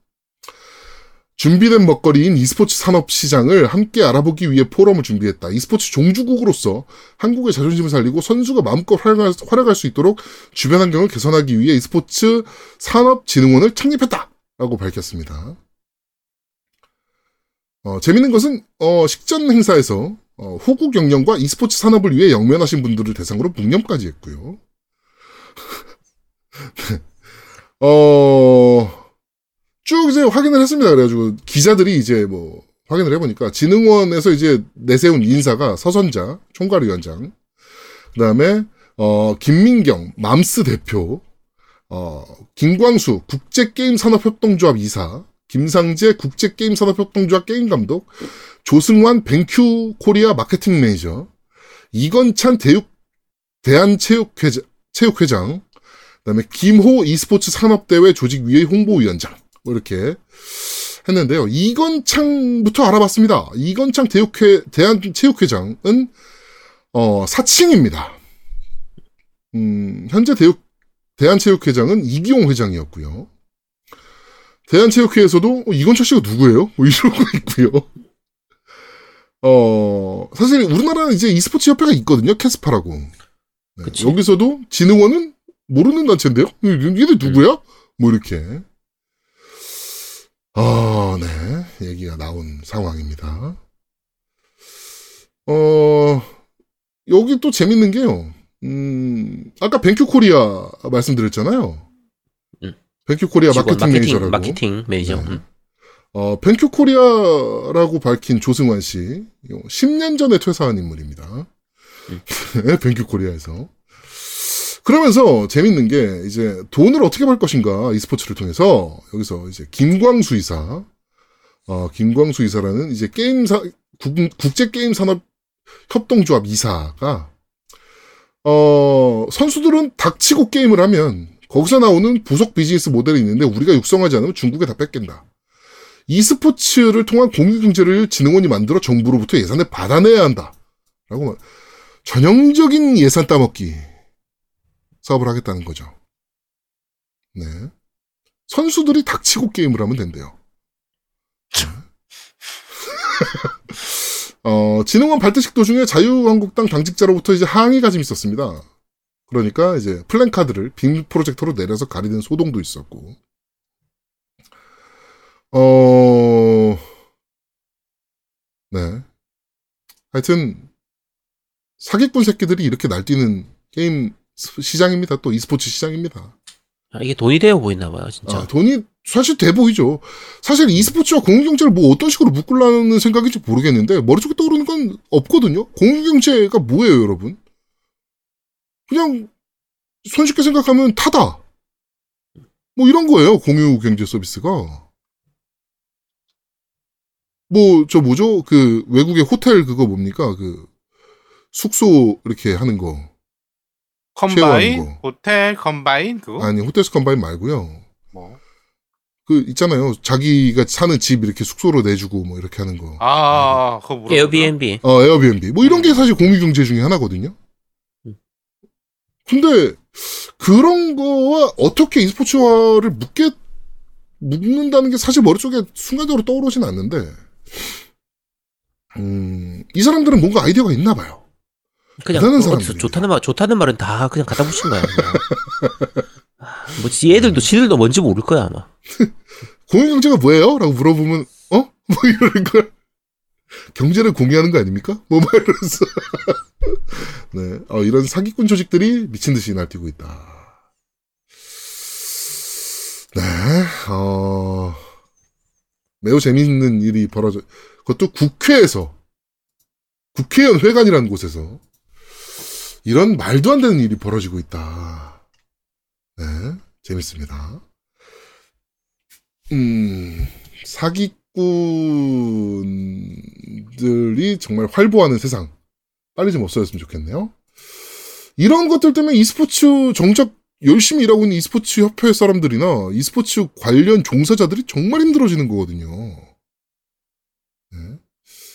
준비된 먹거리인 e스포츠 산업 시장을 함께 알아보기 위해 포럼을 준비했다. e스포츠 종주국으로서 한국의 자존심을 살리고 선수가 마음껏 활약할, 활약할 수 있도록 주변 환경을 개선하기 위해 e스포츠 산업진흥원을 창립했다. 라고 밝혔습니다. 어, 재밌는 것은, 어, 식전 행사에서, 어, 호구 경영과 e스포츠 산업을 위해 영면하신 분들을 대상으로 묵념까지 했고요. 어, 쭉 이제 확인을 했습니다. 그래가지고 기자들이 이제 뭐 확인을 해보니까 진흥원에서 이제 내세운 인사가 서선자 총괄위원장, 그 다음에 어 김민경 맘스 대표, 어 김광수 국제게임산업협동조합 이사, 김상재 국제게임산업협동조합 게임감독, 조승환 벤큐 코리아 마케팅 매니저, 이건찬 대육 대한체육회장, 체육회장, 그다음에 김호 e스포츠 산업대회 조직위의 홍보위원장 뭐 이렇게 했는데요. 이건창부터 알아봤습니다. 이건창 대육회 대한체육회장은 어 사칭입니다. 음, 현재 대육 대한체육회장은 이기용 회장이었고요. 대한체육회에서도 어, 이건철 씨가 누구예요? 뭐 이러고 있고요. 어 사실 우리나라는 이제 e스포츠 협회가 있거든요. KeSPA라고. 네. 여기서도 진흥원은 모르는 단체인데요? 얘들 누구야? 뭐 이렇게. 아, 네. 얘기가 나온 상황입니다. 어, 여기 또 재밌는 게요. 음, 아까 벤큐 코리아 말씀드렸잖아요. 음. 벤큐 코리아 직원, 마케팅, 매니저라고. 마케팅 매니저. 네. 음. 어, 벤큐 코리아라고 밝힌 조승환 씨. 요 10년 전에 퇴사한 인물입니다. 네, 벤큐 코리아에서. 그러면서 재밌는 게 이제 돈을 어떻게 벌 것인가 e스포츠를 통해서 여기서 이제 김광수 이사, 어, 김광수 이사라는 이제 게임사 국, 국제 게임 산업 협동조합 이사가 어 선수들은 닥치고 게임을 하면 거기서 나오는 부속 비즈니스 모델이 있는데 우리가 육성하지 않으면 중국에 다 뺏긴다. e스포츠를 통한 공유경제를 진흥원이 만들어 정부로부터 예산을 받아내야 한다. 라고 말. 전형적인 예산 따먹기 사업을 하겠다는 거죠. 네. 선수들이 닥치고 게임을 하면 된대요. 네. 어, 진흥원 발대식 도중에 자유한국당 당직자로부터 이제 항의가 좀 있었습니다. 그러니까 이제 플랜카드를 빔 프로젝터로 내려서 가리는 소동도 있었고. 어, 네. 하여튼, 사기꾼 새끼들이 이렇게 날뛰는 게임 시장입니다. 또 e스포츠 시장입니다. 아, 이게 돈이 되어 보이나 봐요, 진짜. 아, 돈이 사실 돼 보이죠. 사실 e스포츠와 공유경제를 뭐 어떤 식으로 묶으려는 생각인지 모르겠는데 머릿속에 떠오르는 건 없거든요. 공유경제가 뭐예요, 여러분? 그냥 손쉽게 생각하면 타다. 뭐 이런 거예요, 공유경제 서비스가. 뭐, 저 뭐죠? 그 외국의 호텔 그거 뭡니까? 그 숙소 이렇게 하는 거. 컴바인, 거. 호텔 컴바인 그거 아니, 호텔스 컴바인 말고요. 뭐. 그 있잖아요. 자기가 사는 집 이렇게 숙소로 내주고 뭐 이렇게 하는 거. 아, 그거 뭐라 에어비앤비. 어, 에어비앤비. 뭐 이런 게 사실 공유 경제 중에 하나거든요. 음. 근데 그런 거와 어떻게 e스포츠화를 묶게 묶는다는 게 사실 머릿속에 순간적으로 떠오르진 않는데 음, 이 사람들은 뭔가 아이디어가 있나 봐요. 그냥 어디서 사람들이죠. 좋다는 말 좋다는 말은 다 그냥 갖다 붙인 거야. 아, 뭐 얘들도 지들도 뭔지 모를 거야 아마. 공유 경제가 뭐예요? 라고 물어보면 어? 뭐 이러는 걸 경제를 공유하는 거 아닙니까? 뭐 말이러면서 네, 어, 이런 사기꾼 조직들이 미친 듯이 날뛰고 있다. 네, 어, 매우 재밌는 일이 벌어져, 그것도 국회에서, 국회의원 회관이라는 곳에서, 이런 말도 안 되는 일이 벌어지고 있다. 네, 재밌습니다. 음, 사기꾼들이 정말 활보하는 세상. 빨리 좀 없어졌으면 좋겠네요. 이런 것들 때문에 e스포츠 정작 열심히 일하고 있는 e스포츠 협회 사람들이나 e스포츠 관련 종사자들이 정말 힘들어지는 거거든요. 네.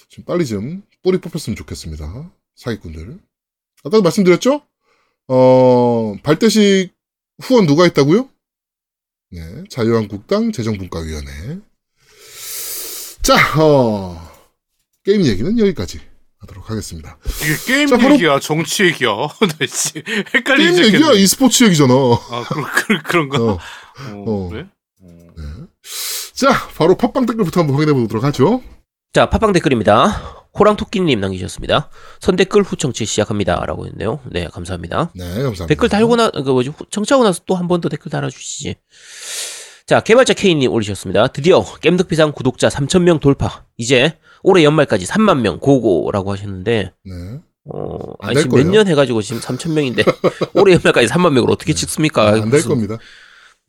좀 빨리 좀 뿌리 뽑혔으면 좋겠습니다. 사기꾼들. 아까도 말씀드렸죠? 어, 발대식 후원 누가 했다고요? 네, 자유한국당 재정분과위원회. 자, 어, 게임 얘기는 여기까지 하도록 하겠습니다. 이게 게임 자, 얘기야, 정치 얘기야. 나 씨, 헷갈리기 게임 얘기야, e스포츠 얘기잖아. 아, 그런, 그런, 그런가? 어, 어, 어. 그래? 어. 네. 자, 바로 팟빵 댓글부터 한번 확인해 보도록 하죠. 자, 팟빵 댓글입니다. 호랑토끼님 남기셨습니다. 선 댓글 후청치 시작합니다. 라고 했네요. 네, 감사합니다. 네, 감사합니다. 댓글 달고 나, 그 뭐지, 후- 청취하고 나서 또 한 번 더 댓글 달아주시지. 자, 개발자 K님 올리셨습니다. 드디어 겜덕비상 구독자 3,000명 돌파. 이제 올해 연말까지 3만 명 고고라고 하셨는데, 네. 어, 안될 아니, 지금. 몇 년 해가지고 지금 3,000명인데, 올해 연말까지 3만 명을 어떻게 찍습니까? 안될 무슨- 겁니다.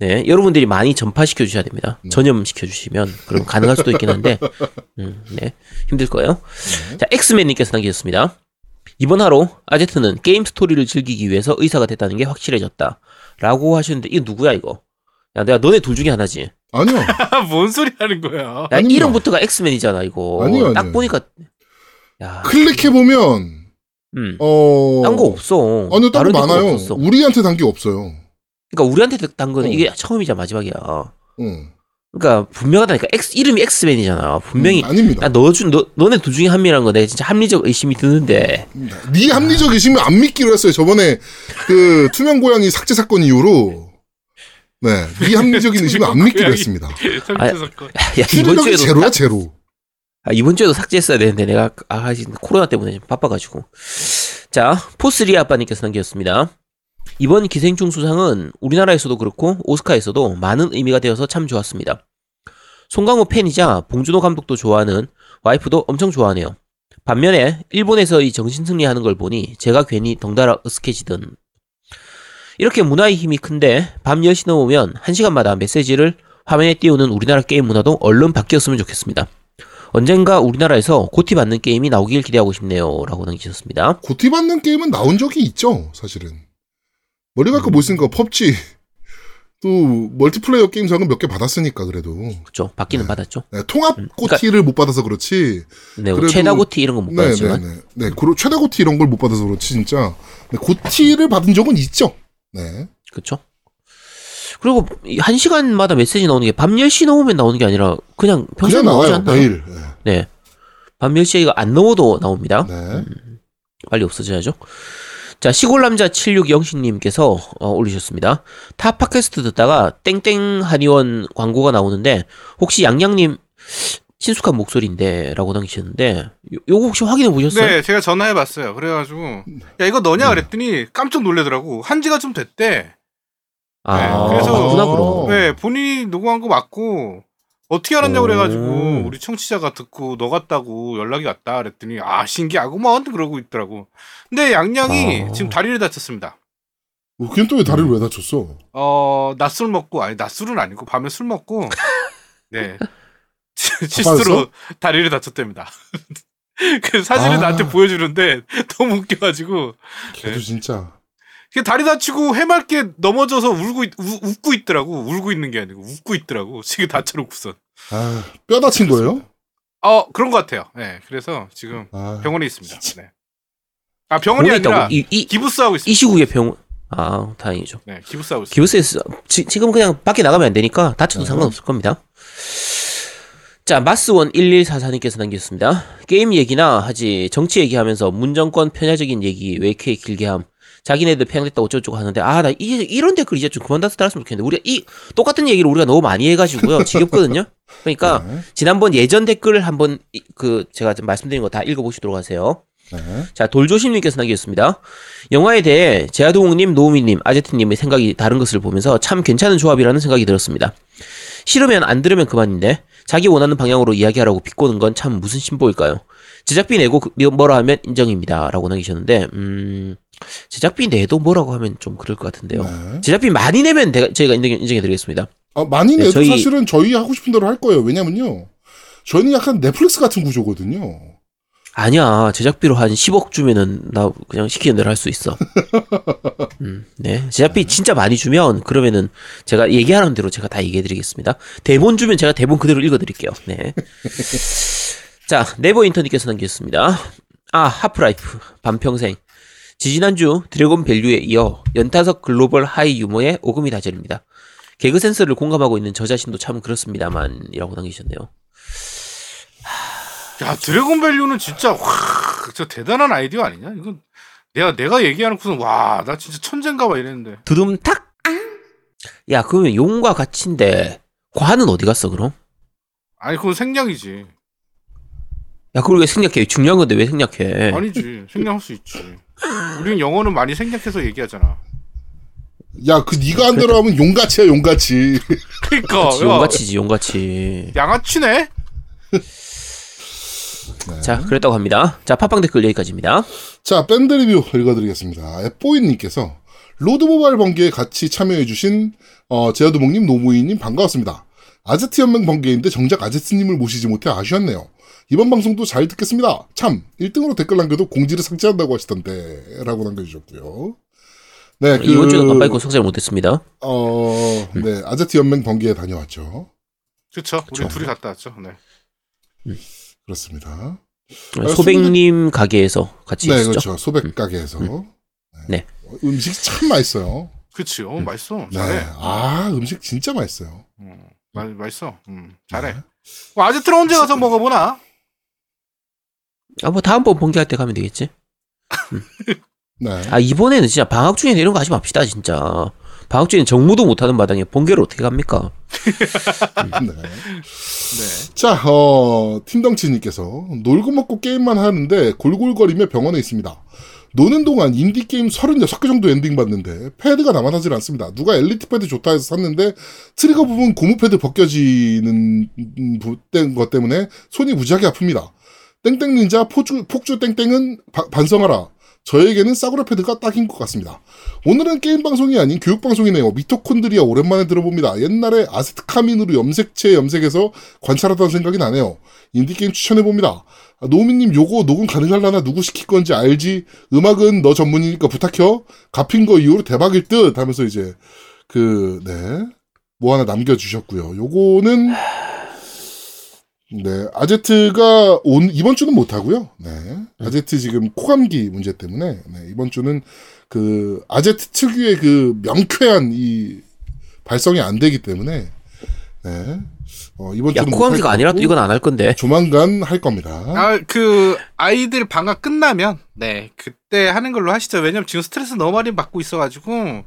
네, 여러분들이 많이 전파시켜 주셔야 됩니다. 음. 전염시켜 주시면 그럼 가능할 수도 있긴 한데, 음, 네, 힘들 거예요. 네. 자, 엑스맨님께서 남기셨습니다. 이번 하루 아제트는 게임 스토리를 즐기기 위해서 의사가 됐다는 게 확실해졌다. 라고 하셨는데 이거 누구야 이거? 야, 내가 너네 둘 중에 하나지. 아니요. 아, 뭔 소리 하는 거야? 야. 이름부터가 엑스맨이잖아 이거. 아니요, 딱 아니요. 보니까 야, 클릭해 보면, 음, 어. 딴거 없어. 아니요, 딴거 많아요. 없었어. 우리한테 단 게 없어요. 그러니까 우리한테 단 거는 어. 이게 처음이자 마지막이야. 응. 그러니까 분명하다니까 엑스 이름이 엑스맨이잖아. 분명히 음, 아닙니다. 야, 너 중, 너, 너네 둘 중에 한 명이라는 거 내가 진짜 합리적 의심이 드는데. 네 합리적 의심을 안 믿기로 했어요. 저번에 그 투명 고양이 삭제 사건 이후로 네, 네 합리적인 의심을 안 믿기로 고양이. 했습니다. 아, 사건. 야, 이번 주에도. 제로야 삭- 제로. 아, 이번 주에도 삭제했어야 되는데 내가, 아, 지금 코로나 때문에 좀 바빠가지고. 자, 포스리 아빠님께서 남겼습니다. 이번 기생충 수상은 우리나라에서도 그렇고 오스카에서도 많은 의미가 되어서 참 좋았습니다. 송강호 팬이자 봉준호 감독도 좋아하는 와이프도 엄청 좋아하네요. 반면에 일본에서 이 정신승리하는 걸 보니 제가 괜히 덩달아 으스해지던 이렇게 문화의 힘이 큰데 밤 10시 넘으면 1시간마다 메시지를 화면에 띄우는 우리나라 게임 문화도 얼른 바뀌었으면 좋겠습니다. 언젠가 우리나라에서 고티 받는 게임이 나오길 기대하고 싶네요. 라고 남기셨습니다. 고티 받는 게임은 나온 적이 있죠, 사실은. 머리 갖고 못 쓰니까 펍지. 또 멀티플레이어 게임상은 몇 개 받았으니까 그래도 그쵸. 받기는 네. 받았죠. 네, 통합 음, 고티를 못 받아서 그렇지. 네, 뭐 최다 고티 이런 건못 네, 네, 받았지만. 네, 네. 그리고 최다 고티 이런 걸 못 받아서 그렇지 진짜. 네, 고티를 받은 적은 있죠. 네. 그쵸. 그리고 이한 시간마다 메시지 나오는 게 밤 10시 넘으면 나오는 게 아니라 그냥 평소에 나오지 않나요? 매일. 네. 네. 밤 10시가 안 넘어도 나옵니다. 네. 빨리 없어져야죠. 자, 시골 남자 76영신님께서 어, 올리셨습니다. 타 팟캐스트 듣다가 땡땡 한의원 광고가 나오는데 혹시 양양님 친숙한 목소리인데 라고 남기셨는데 요, 요거 혹시 확인해 보셨어요? 네, 제가 전화해봤어요. 그래가지고 야 이거 네. 너냐 그랬더니 깜짝 놀래더라고. 한지가 좀 됐대. 아, 네, 그래서- 맞구나 그럼. 네, 본인이 녹음한 거 맞고 어떻게 알았냐고 오. 그래가지고 우리 청취자가 듣고 너 같다고 연락이 왔다 그랬더니 아 신기하구만 그러고 있더라고. 근데 양양이 아. 지금 다리를 다쳤습니다. 어, 걔는 또왜 다리를 왜 다쳤어? 어 낮술 먹고 아니 낮술은 아니고 밤에 술 먹고 네 실수로 다리를 다쳤답니다. 그 사진을 아. 나한테 보여주는데 너무 웃겨가지고 걔도 네. 진짜. 그 다리 다치고 해맑게 넘어져서 울고 있, 우- 웃고 있더라고 울고 있는 게 아니고 웃고 있더라고 지금 다쳐놓고선 아, 뼈 다친 거예요? 어 그런 것 같아요. 네 그래서 지금 아, 병원에 있습니다. 네. 아 병원이 아니라 있다고 이, 이, 기부스 하고 이 있습니다. 시국에 병원 아 다행이죠. 네 기부스 하고 있습니다. 기브스에서 지, 지금 그냥 밖에 나가면 안 되니까 다쳐도 네. 상관없을 겁니다. 자, 마스원 1144님께서 남겼습니다. 게임 얘기나 하지 정치 얘기하면서 문정권 편야적인 얘기 왜 이렇게 길게 함. 자기네들 편했다 어쩌고저쩌고 하는데 아 나 이런 댓글 이제 좀 그만 달았으면 좋겠는데 우리가 이 똑같은 얘기를 우리가 너무 많이 해가지고요 지겹거든요. 그러니까 네. 지난번 예전 댓글 한번 이- 그 제가 좀 말씀드린 거 다 읽어보시도록 하세요. 네. 자, 돌조심님께서 남기셨습니다. 영화에 대해 제아동님, 노우미님, 아제트님의 생각이 다른 것을 보면서 참 괜찮은 조합이라는 생각이 들었습니다. 싫으면 안 들으면 그만인데 자기 원하는 방향으로 이야기하라고 비꼬는 건 참 무슨 신보일까요? 제작비 내고 그- 뭐라 하면 인정입니다. 라고 남기셨는데, 음, 제작비 내도 뭐라고 하면 좀 그럴 것 같은데요. 네. 제작비 많이 내면 내가, 저희가 인정, 인정해드리겠습니다. 아, 많이 네, 내도 저희- 사실은 저희 하고 싶은 대로 할 거예요. 왜냐면요. 저희는 약간 넷플릭스 같은 구조거든요. 아니야, 제작비로 한 10억 주면은 나 그냥 시키는 대로 할 수 있어. 음, 네. 제작비 진짜 많이 주면 그러면은 제가 얘기하는 대로 제가 다 얘기해 드리겠습니다. 대본 주면 제가 대본 그대로 읽어 드릴게요. 네. 자, 네버 인터님께서 남기셨습니다. 아, Half-Life, 반평생. 지지난주 Dragon Value에 이어 연타석 글로벌 high 유머의 오금이 다 저립니다. 개그 센스를 공감하고 있는 저 자신도 참 그렇습니다만, 이라고 남기셨네요. 야 Dragon Value는 진짜 와저 대단한 아이디어 아니냐? 이건 내가 내가 얘기해놓고선 와 나 진짜 천재인가 봐 이랬는데 두둠탁. 야, 그러면 용과 같이인데 과는 어디 갔어 그럼? 아니 그건 생략이지 야, 그걸 왜 생략해? 중요한 건데 왜 생략해? 아니지 생략할 수 있지 우리는 영어는 많이 생략해서 얘기하잖아 야, 그 네가 한 대로 하면 용같이야, 용같이. 그러니까 그치, 야, 용같이지, 용같이. 양아치네 자, 그랬다고 합니다. 자, 팟빵 댓글 여기까지입니다. 자, 밴드 리뷰 읽어드리겠습니다. 앱보이님께서 Lords Mobile 번개에 같이 참여해주신 어, 제아도목님, 노무이님 반가웠습니다. 아제트 연맹 번개인데 정작 아제트님을 모시지 못해 아쉬웠네요. 이번 방송도 잘 듣겠습니다. 참 1등으로 댓글 남겨도 공지를 삭제한다고 하시던데 라고 남겨주셨고요. 네, 그, 이번 주는 깜빡이고 삭제를 못했습니다. 어, 네, 아제트 연맹 번개에 다녀왔죠. 그쵸 우리 그쵸. 둘이 갔다 왔죠 네 그렇습니다. 소백님 가게에서 같이 네, 있었죠. 그렇죠. 소백 가게에서. 네. 음식 참 맛있어요. 그치 어 맛있어 네. 잘해 아, 음식 진짜 맛있어요. 음, 마, 맛있어 음, 잘해 네. 뭐 아제트는 언제 가서 먹어보나 아, 뭐 다음번 번개할 때 가면 되겠지. 네. 아, 이번에는 진짜 방학 중에 이런 거 하지 맙시다, 진짜. 방학 중에 정무도 못하는 마당에 번개를 어떻게 갑니까? 네. 네 자, 어, 팀덩치님께서 놀고 먹고 게임만 하는데 골골거리며 병원에 있습니다. 노는 동안 인디게임 36개 정도 엔딩 봤는데 패드가 남아나질 않습니다. 누가 엘리트 패드 좋다 해서 샀는데 트리거 부분 고무 패드 벗겨지는 것 때문에 손이 무지하게 아픕니다. 땡땡 닌자 폭주, 폭주 땡땡은 바- 반성하라. 저에게는 싸구려 패드가 딱인 것 같습니다. 오늘은 게임 방송이 아닌 교육 방송이네요. 미토콘드리아 오랜만에 들어봅니다. 옛날에 아세트 카민으로 염색체 염색해서 관찰하던 생각이 나네요. 인디게임 추천해봅니다. 아, 노미님 요거 녹음 가능할라나 누구 시킬 건지 알지? 음악은 너 전문이니까 부탁혀. 갚인 거 이후로 대박일 듯 하면서 이제 그, 네. 뭐 하나 남겨주셨고요. 요거는 네, 아제트가 온 이번 주는 못 하고요. 네, 아제트 지금 코감기 문제 때문에 네, 이번 주는 그 아제트 특유의 그 명쾌한 이 발성이 안 되기 때문에 네, 어, 이번 야, 주는 코감기가 아니라도 이건 안 할 건데. 조만간 할 겁니다. 아, 그 아이들 방학 끝나면 네 그때 하는 걸로 하시죠. 왜냐면 지금 스트레스 너무 많이 받고 있어가지고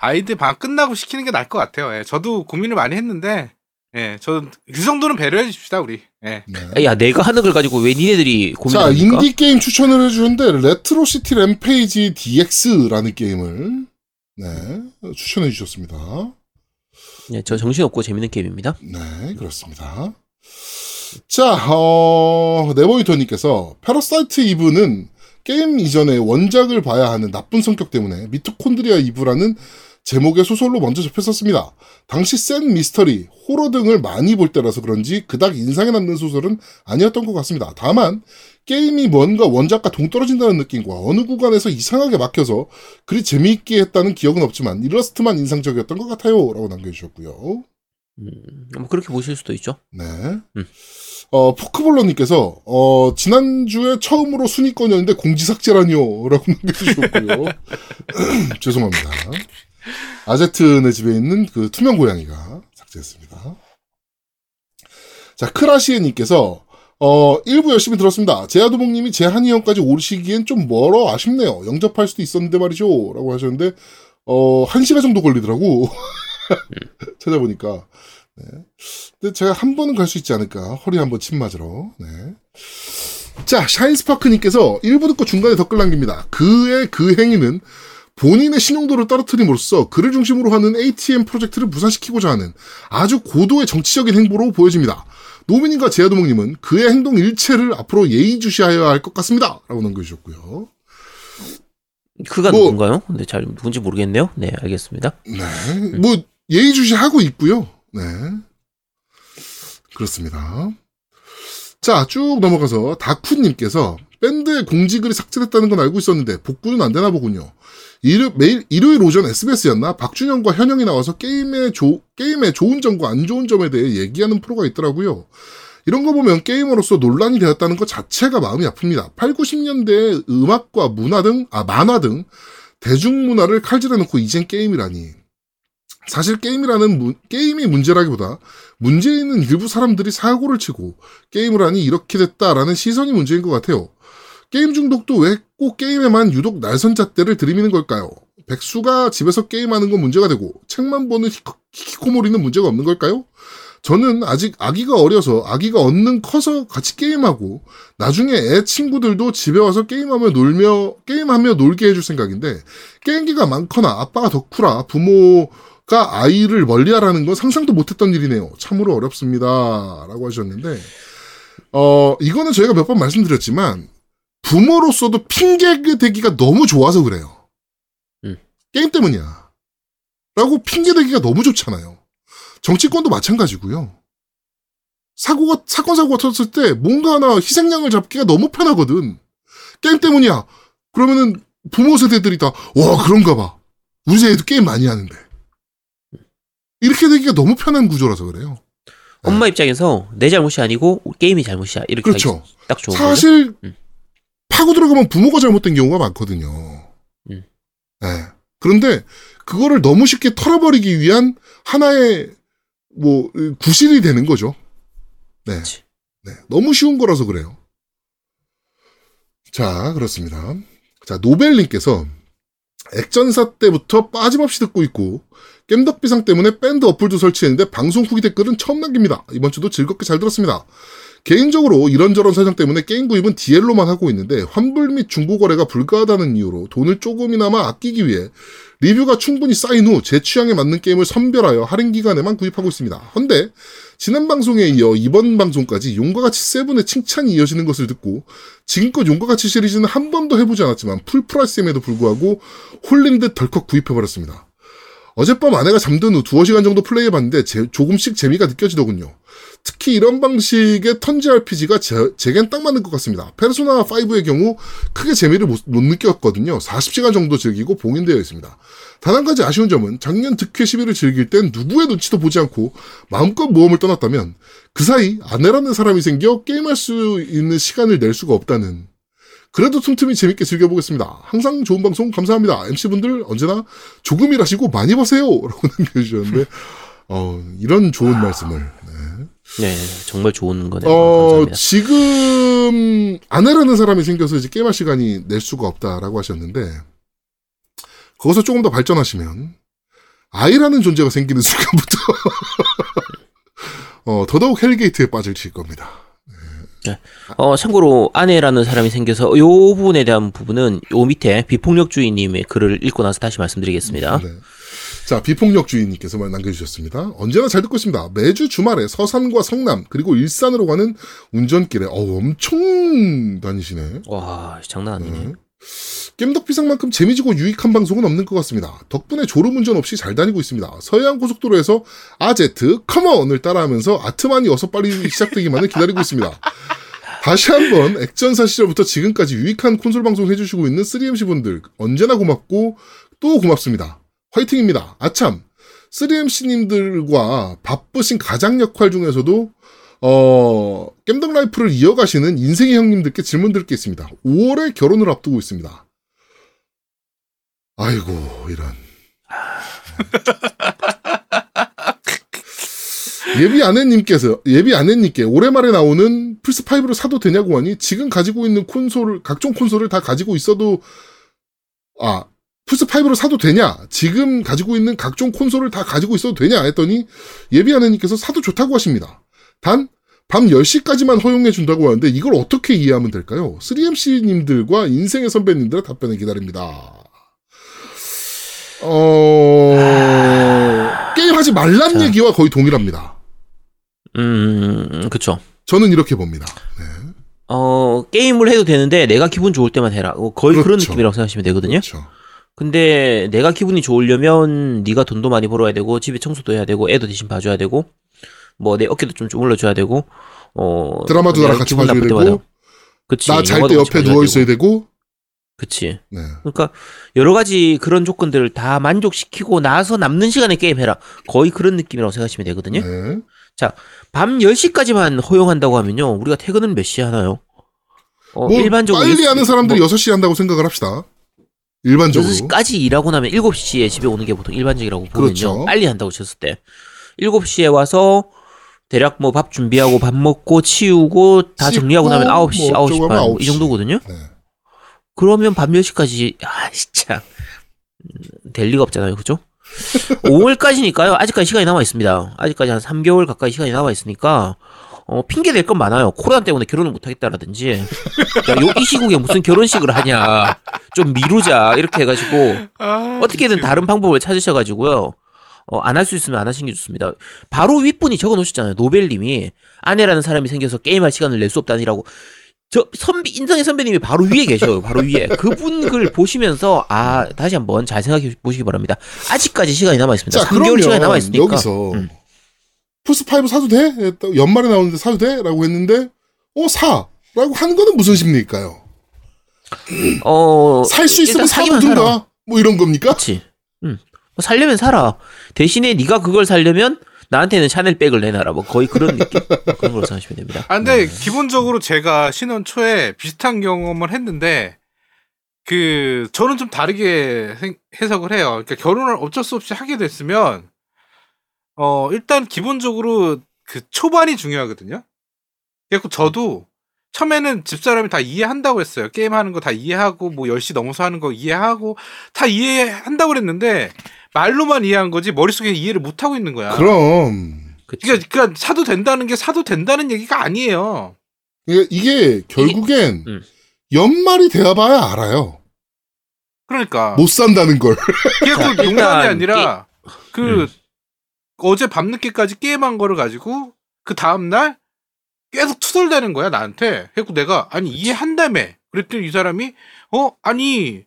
아이들 방학 끝나고 시키는 게 나을 것 같아요. 예, 저도 고민을 많이 했는데 예, 저그 정도는 배려해 줍시다 우리. 예. 네. 야, 내가 하는 걸 가지고 왜 니네들이 자, 고민합니까? 인디 게임 추천을 해주는데 Retro City Rampage DX라는 게임을 네 추천해 주셨습니다. 네, 저 정신 없고 재밌는 게임입니다. 네, 그렇습니다. 자, 어, 네버이터님께서 Parasite Eve는 게임 이전에 원작을 봐야 하는 나쁜 성격 때문에 미토콘드리아 이브라는 제목의 소설로 먼저 접했었습니다. 당시 센 미스터리, 호러 등을 많이 볼 때라서 그런지 그닥 인상에 남는 소설은 아니었던 것 같습니다. 다만 게임이 뭔가 원작과 동떨어진다는 느낌과 어느 구간에서 이상하게 막혀서 그리 재미있게 했다는 기억은 없지만 일러스트만 인상적이었던 것 같아요. 라고 남겨주셨고요. 음, 뭐 그렇게 보실 수도 있죠. 네. 음. 어, 포크볼러님께서, 어, 지난주에 처음으로 순위권이었는데 공지 삭제라니요. 라고 남겨주셨고요. 죄송합니다. 아제트네 집에 있는 그 투명 고양이가 삭제했습니다. 자, 크라시에님께서, 어, 1부 열심히 들었습니다. 제아도목님이 제한이 형까지 오시기엔 좀 멀어 아쉽네요. 영접할 수도 있었는데 말이죠. 라고 하셨는데, 어, 1시간 정도 걸리더라고. 찾아보니까. 네. 근데 제가 한 번은 갈 수 있지 않을까. 허리 한 번 침 맞으러. 네. 자, 샤인스파크님께서 1부 듣고 중간에 댓글 남깁니다. 그의 그 행위는 본인의 신용도를 떨어뜨림으로써 그를 중심으로 하는 ATM 프로젝트를 무산시키고자 하는 아주 고도의 정치적인 행보로 보여집니다. 노민님과 제아도목님은 그의 행동 일체를 앞으로 예의주시하여야 할 것 같습니다. 라고 남겨주셨고요. 그가 뭐- 누군가요? 네, 잘 누군지 모르겠네요. 네, 알겠습니다. 네. 뭐, 예의주시하고 있고요. 네. 그렇습니다. 자, 쭉 넘어가서 다쿠님께서 밴드의 공지글이 삭제됐다는 건 알고 있었는데 복구는 안 되나 보군요. 일요, 매일, 일요일 오전 SBS였나? 박준영과 현영이 나와서 게임의 조, 게임의 좋은 점과 안 좋은 점에 대해 얘기하는 프로가 있더라고요. 이런 거 보면 게이머로서 논란이 되었다는 것 자체가 마음이 아픕니다. 8, 90년대의 음악과 문화 등, 아, 만화 등 대중문화를 칼질해놓고 이젠 게임이라니. 사실 게임이라는 문- 게임이 문제라기보다 문제 있는 일부 사람들이 사고를 치고 게임을 하니 이렇게 됐다라는 시선이 문제인 것 같아요. 게임 중독도 왜 꼭 게임에만 유독 날선잣대를 들이미는 걸까요? 백수가 집에서 게임하는 건 문제가 되고 책만 보는 히코- 히키코모리는 문제가 없는 걸까요? 저는 아직 아기가 어려서 아기가 얻는 커서 같이 게임하고 나중에 애 친구들도 집에 와서 게임하며 놀며 게임하며 놀게 해줄 생각인데 게임기가 많거나 아빠가 덕후라 부모가 아이를 멀리하라는 건 상상도 못했던 일이네요. 참으로 어렵습니다.라고 하셨는데 어 이거는 저희가 몇 번 말씀드렸지만 부모로서도 핑계 대기가 너무 좋아서 그래요. 음. 게임 때문이야. 라고 핑계 대기가 너무 좋잖아요. 정치권도 마찬가지고요. 사고가 사건 사고가 터졌을 때 뭔가 하나 희생양을 잡기가 너무 편하거든. 게임 때문이야. 그러면은 부모 세대들이 다 와 그런가 봐. 우리 세대도 게임 많이 하는데. 이렇게 되기가 너무 편한 구조라서 그래요. 엄마 입장에서 내 잘못이 아니고 게임이 잘못이야. 이렇게 그렇죠. 딱 좋은 거죠. 사실 음. 파고 들어가면 부모가 잘못된 경우가 많거든요. 음. 예. 그런데 그거를 너무 쉽게 털어버리기 위한 하나의 뭐 구실이 되는 거죠. 네. 그치. 네. 너무 쉬운 거라서 그래요. 자, 그렇습니다. 자, 노벨님께서 액전사 때부터 빠짐없이 듣고 있고 겜덕비상 때문에 밴드 어플도 설치했는데 방송 후기 댓글은 처음 남깁니다. 이번 주도 즐겁게 잘 들었습니다. 개인적으로 이런저런 사정 때문에 게임 구입은 DL로만 하고 있는데 환불 및 중고 거래가 불가하다는 이유로 돈을 조금이나마 아끼기 위해 리뷰가 충분히 쌓인 후 제 취향에 맞는 게임을 선별하여 할인 기간에만 구입하고 있습니다. 헌데 지난 방송에 이어 이번 방송까지 용과 같이 seven의 칭찬이 이어지는 것을 듣고 지금껏 용과 같이 시리즈는 한 번도 해보지 않았지만 full price임에도 불구하고 홀린 듯 덜컥 구입해버렸습니다. 어젯밤 아내가 잠든 후 두어 시간 정도 플레이해봤는데 제- 조금씩 재미가 느껴지더군요. 특히 이런 방식의 턴제 RPG가 제, 제겐 딱 맞는 것 같습니다. 페르소나 5의 경우 크게 재미를 못, 못 느꼈거든요. 40시간 정도 즐기고 봉인되어 있습니다. 단 한 가지 아쉬운 점은 작년 득회 11을 즐길 땐 누구의 눈치도 보지 않고 마음껏 모험을 떠났다면 그 사이 아내라는 사람이 생겨 게임할 수 있는 시간을 낼 수가 없다는 그래도 틈틈이 재밌게 즐겨보겠습니다. 항상 좋은 방송 감사합니다. MC분들 언제나 조금 일하시고 많이 버세요. 라고 남겨주셨는데 어, 이런 좋은 말씀을 네, 정말 좋은 거네요. 어, 감사합니다. 지금 아내라는 사람이 생겨서 이제 게임할 시간이 낼 수가 없다라고 하셨는데 거기서 조금 더 발전하시면 아이라는 존재가 생기는 순간부터 어, 더더욱 hell gate에 빠질 겁니다. 어, 참고로 아내라는 사람이 생겨서 요 부분에 대한 부분은 요 밑에 비폭력주의님의 글을 읽고 나서 다시 말씀드리겠습니다. 네. 자, 비폭력 주인님께서 말 남겨주셨습니다. 언제나 잘 듣고 있습니다. 매주 주말에 서산과 성남, 그리고 일산으로 가는 운전길에, 어우, 엄청 다니시네. 와, 장난 아니네. 네. 겜덕비상만큼 재미지고 유익한 방송은 없는 것 같습니다. 덕분에 졸음 운전 없이 잘 다니고 있습니다. 서해안 고속도로에서 아제트 컴온을 따라하면서 아트만이 어서 빨리 시작되기만을 기다리고 있습니다. 다시 한번 액전사 시절부터 지금까지 유익한 콘솔 방송 해주시고 있는 3MC 분들 언제나 고맙고 또 고맙습니다. 화이팅입니다. 아참 3MC님들과 바쁘신 가장 역할 중에서도 어, 겜덕 라이프를 이어가시는 인생의 형님들께 질문 드릴 게 있습니다. 5월에 결혼을 앞두고 있습니다. 아이고, 이런. 예비 아내님께서, 예비 아내님께 올해 말에 나오는 플스5를 사도 되냐고 하니 지금 가지고 있는 콘솔을, 각종 콘솔을 다 가지고 있어도, 아, 플스5를 사도 되냐? 지금 가지고 있는 각종 콘솔을 다 가지고 있어도 되냐? 했더니 예비 아내님께서 사도 좋다고 하십니다. 단, 밤 10시까지만 허용해 준다고 하는데 이걸 어떻게 이해하면 될까요? 3MC님들과 인생의 선배님들의 답변을 기다립니다. 어, 게임하지 말란 자. 얘기와 거의 동일합니다. 음, 그쵸. 저는 이렇게 봅니다. 네. 어, 게임을 해도 되는데 내가 기분 좋을 때만 해라. 어, 거의 그런 그렇죠. 느낌이라고 생각하시면 되거든요. 그렇죠. 근데 내가 기분이 좋으려면 네가 돈도 많이 벌어야 되고 집에 청소도 해야 되고 애도 대신 봐줘야 되고 뭐 내 어깨도 좀 주물러줘야 되고 어 드라마도 나랑 같이 봐줘야 되고, 나 잘 때 옆에 누워 있어야 되고. 되고, 그치 네. 그러니까 여러 가지 그런 조건들을 다 만족시키고 나서 남는 시간에 게임해라 거의 그런 느낌이라고 생각하시면 되거든요 네. 밤 10시까지만 허용한다고 하면요 우리가 퇴근은 몇 시에 하나요? 어, 뭐, 일반적으로 빨리 일- 하는 사람들이 뭐 6시 한다고 생각을 합시다. 일반적으로. 6시까지 일하고 나면 7시에 집에 오는 게 보통 일반적이라고 보면요. 그렇죠. 빨리 한다고 쳤을 때. 7시에 와서 대략 뭐 밥 준비하고 밥 먹고 치우고 다 정리하고 나면 9시, 뭐 9시 어쩌고 반, 이 9시. 정도거든요. 네. 그러면 밤 10시까지, 아, 진짜. 음, 될 리가 없잖아요. 그죠? 5월까지니까요. 아직까지 시간이 남아 있습니다. 아직까지 한 3개월 가까이 시간이 남아 있으니까, 어, 핑계 댈 건 많아요. 코로나 때문에 결혼을 못 하겠다라든지, 야, 요, 이 시국에 무슨 결혼식을 하냐. 좀 미루자. 이렇게 해가지고, 아, 어떻게든. 다른 방법을 찾으셔가지고요. 어, 안 할 수 있으면 안 하시는 게 좋습니다. 바로 윗분이 적어 놓으셨잖아요. 노벨님이 아내라는 사람이 생겨서 게임할 시간을 낼 수 없다니라고. 저 선비 인성의 선배님이 바로 위에 계셔요. 바로 위에 그분 글 보시면서 아 다시 한번 잘 생각해 보시기 바랍니다. 아직까지 시간이 남아 있습니다. 자, 3개월 그러면 시간이 남아 있으니까. 여기서 음. 플스5 사도 돼? 연말에 나오는데 사도 돼? 라고 했는데, 어, 사! 라고 하는 거는 무슨 심리일까요? 어, 살 수 있으면 사든가? 뭐 이런 겁니까? 그렇지. 음. 뭐 살려면 살아. 대신에 네가 그걸 살려면 나한테는 샤넬백을 내놔라. 뭐 거의 그런 느낌. 그런 걸로 생각하시면 됩니다. 아, 근데 네. 기본적으로 제가 신혼 초에 비슷한 경험을 했는데, 그, 저는 좀 다르게 생- 해석을 해요. 그러니까 결혼을 어쩔 수 없이 하게 됐으면, 어, 일단 기본적으로 그 초반이 중요하거든요. 그래서 저도 처음에는 집사람이 다 이해한다고 했어요. 게임하는 거 다 이해하고, 뭐 10시 넘어서 하는 거 이해하고, 다 이해한다고 그랬는데, 말로만 이해한 거지, 머릿속에 이해를 못 하고 있는 거야. 그럼. 그치. 그러니까, 그러니까 사도 된다는 게 사도 된다는 얘기가 아니에요. 이게, 이게 결국엔 음. 연말이 되어봐야 알아요. 그러니까 못 산다는 걸. 그게 그 농담이 아니라 그 음. 어제 밤늦게까지 게임한 거를 가지고 그 다음 날 계속 투덜대는 거야 나한테. 그래서 내가 아니 이해한다며. 그랬더니 이 사람이 어 아니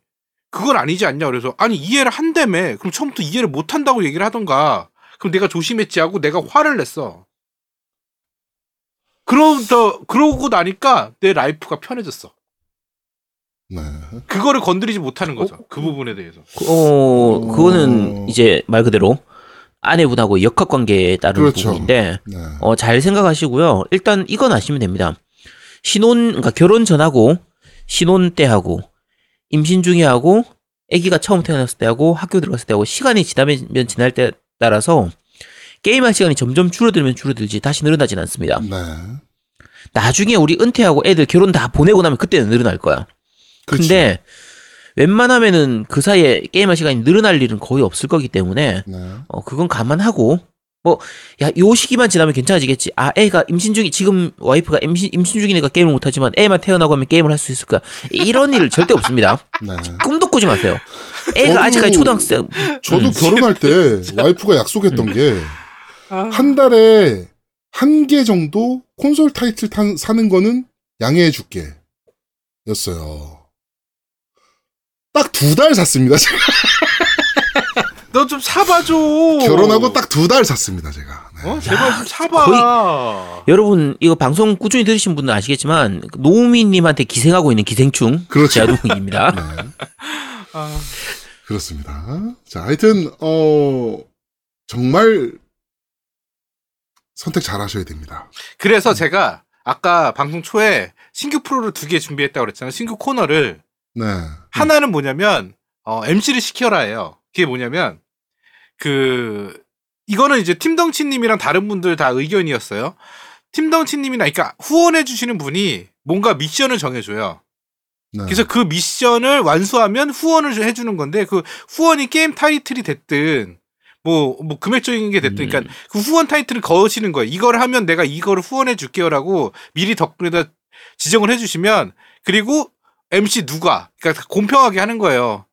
그건 아니지 않냐 그래서 아니 이해를 한다며. 그럼 처음부터 이해를 못 한다고 얘기를 하던가. 그럼 내가 조심했지 하고 내가 화를 냈어. 그러다 그러고 나니까 내 life가 편해졌어. 네. 그거를 건드리지 못하는 거죠. 그 부분에 대해서. 어, 그거는 어. 이제 말 그대로 아내분하고 역학 관계에 따른 그렇죠. 부분인데 네. 어, 잘 생각하시고요. 일단 이건 아시면 됩니다. 신혼, 그러니까 결혼 전하고 신혼 때하고 임신 중에 하고 아기가 처음 태어났을 때하고 학교 들어갔을 때하고 시간이 지나면 지날 때 따라서 게임할 시간이 점점 줄어들면 줄어들지 다시 늘어나진 않습니다. 네. 나중에 우리 은퇴하고 애들 결혼 다 보내고 나면 그때는 늘어날 거야. 그치. 근데 웬만하면은 그 사이에 게임할 시간이 늘어날 일은 거의 없을 거기 때문에 네. 어 그건 감안하고 뭐 야 요 시기만 지나면 괜찮아지겠지. 아 애가 임신 중이 지금 와이프가 임신 임신 중이니까 게임을 못 하지만 애만 태어나고 하면 게임을 할 수 있을 거야. 이런 일 절대 없습니다. 네. 꿈도 꾸지 마세요. 애가 저도- 아직까지 초등학생 저도 음. 결혼할 때 와이프가 약속했던 게한 아, 달에 한 개 정도 콘솔 타이틀 탄- 사는 거는 양해해 줄게. 였어요. 딱 두 달 샀습니다. 제가. 너 좀 사봐줘. 결혼하고 딱 두 달 샀습니다, 제가. 네. 어 제발 좀 사봐. 거의- 여러분 이거 방송 꾸준히 들으신 분은 아시겠지만 노우미님한테 기생하고 있는 기생충 그렇죠. 제아동입니다. 네. 아, 그렇습니다. 자, 하여튼, 어, 정말 선택 잘 하셔야 됩니다. 그래서 제가 아까 방송 초에 신규 프로를 두 개 준비했다고 그랬잖아요. 신규 코너를 네. 하나는 뭐냐면 어, MC를 시켜라예요. 그게 뭐냐면 그 이거는 이제 팀덩치님이랑 다른 분들 다 의견이었어요. 팀덩치님이나 그러니까 후원해 주시는 분이 뭔가 미션을 정해줘요. 네. 그래서 그 미션을 완수하면 후원을 해주는 건데 그 후원이 게임 타이틀이 됐든 뭐, 뭐 금액적인 게 됐든 음. 그러니까 그 후원 타이틀을 거시는 거예요. 이걸 하면 내가 이거를 후원해 줄게요라고 미리 덕분에다 지정을 해주시면 그리고 MC 누가 그러니까 공평하게 하는 거예요.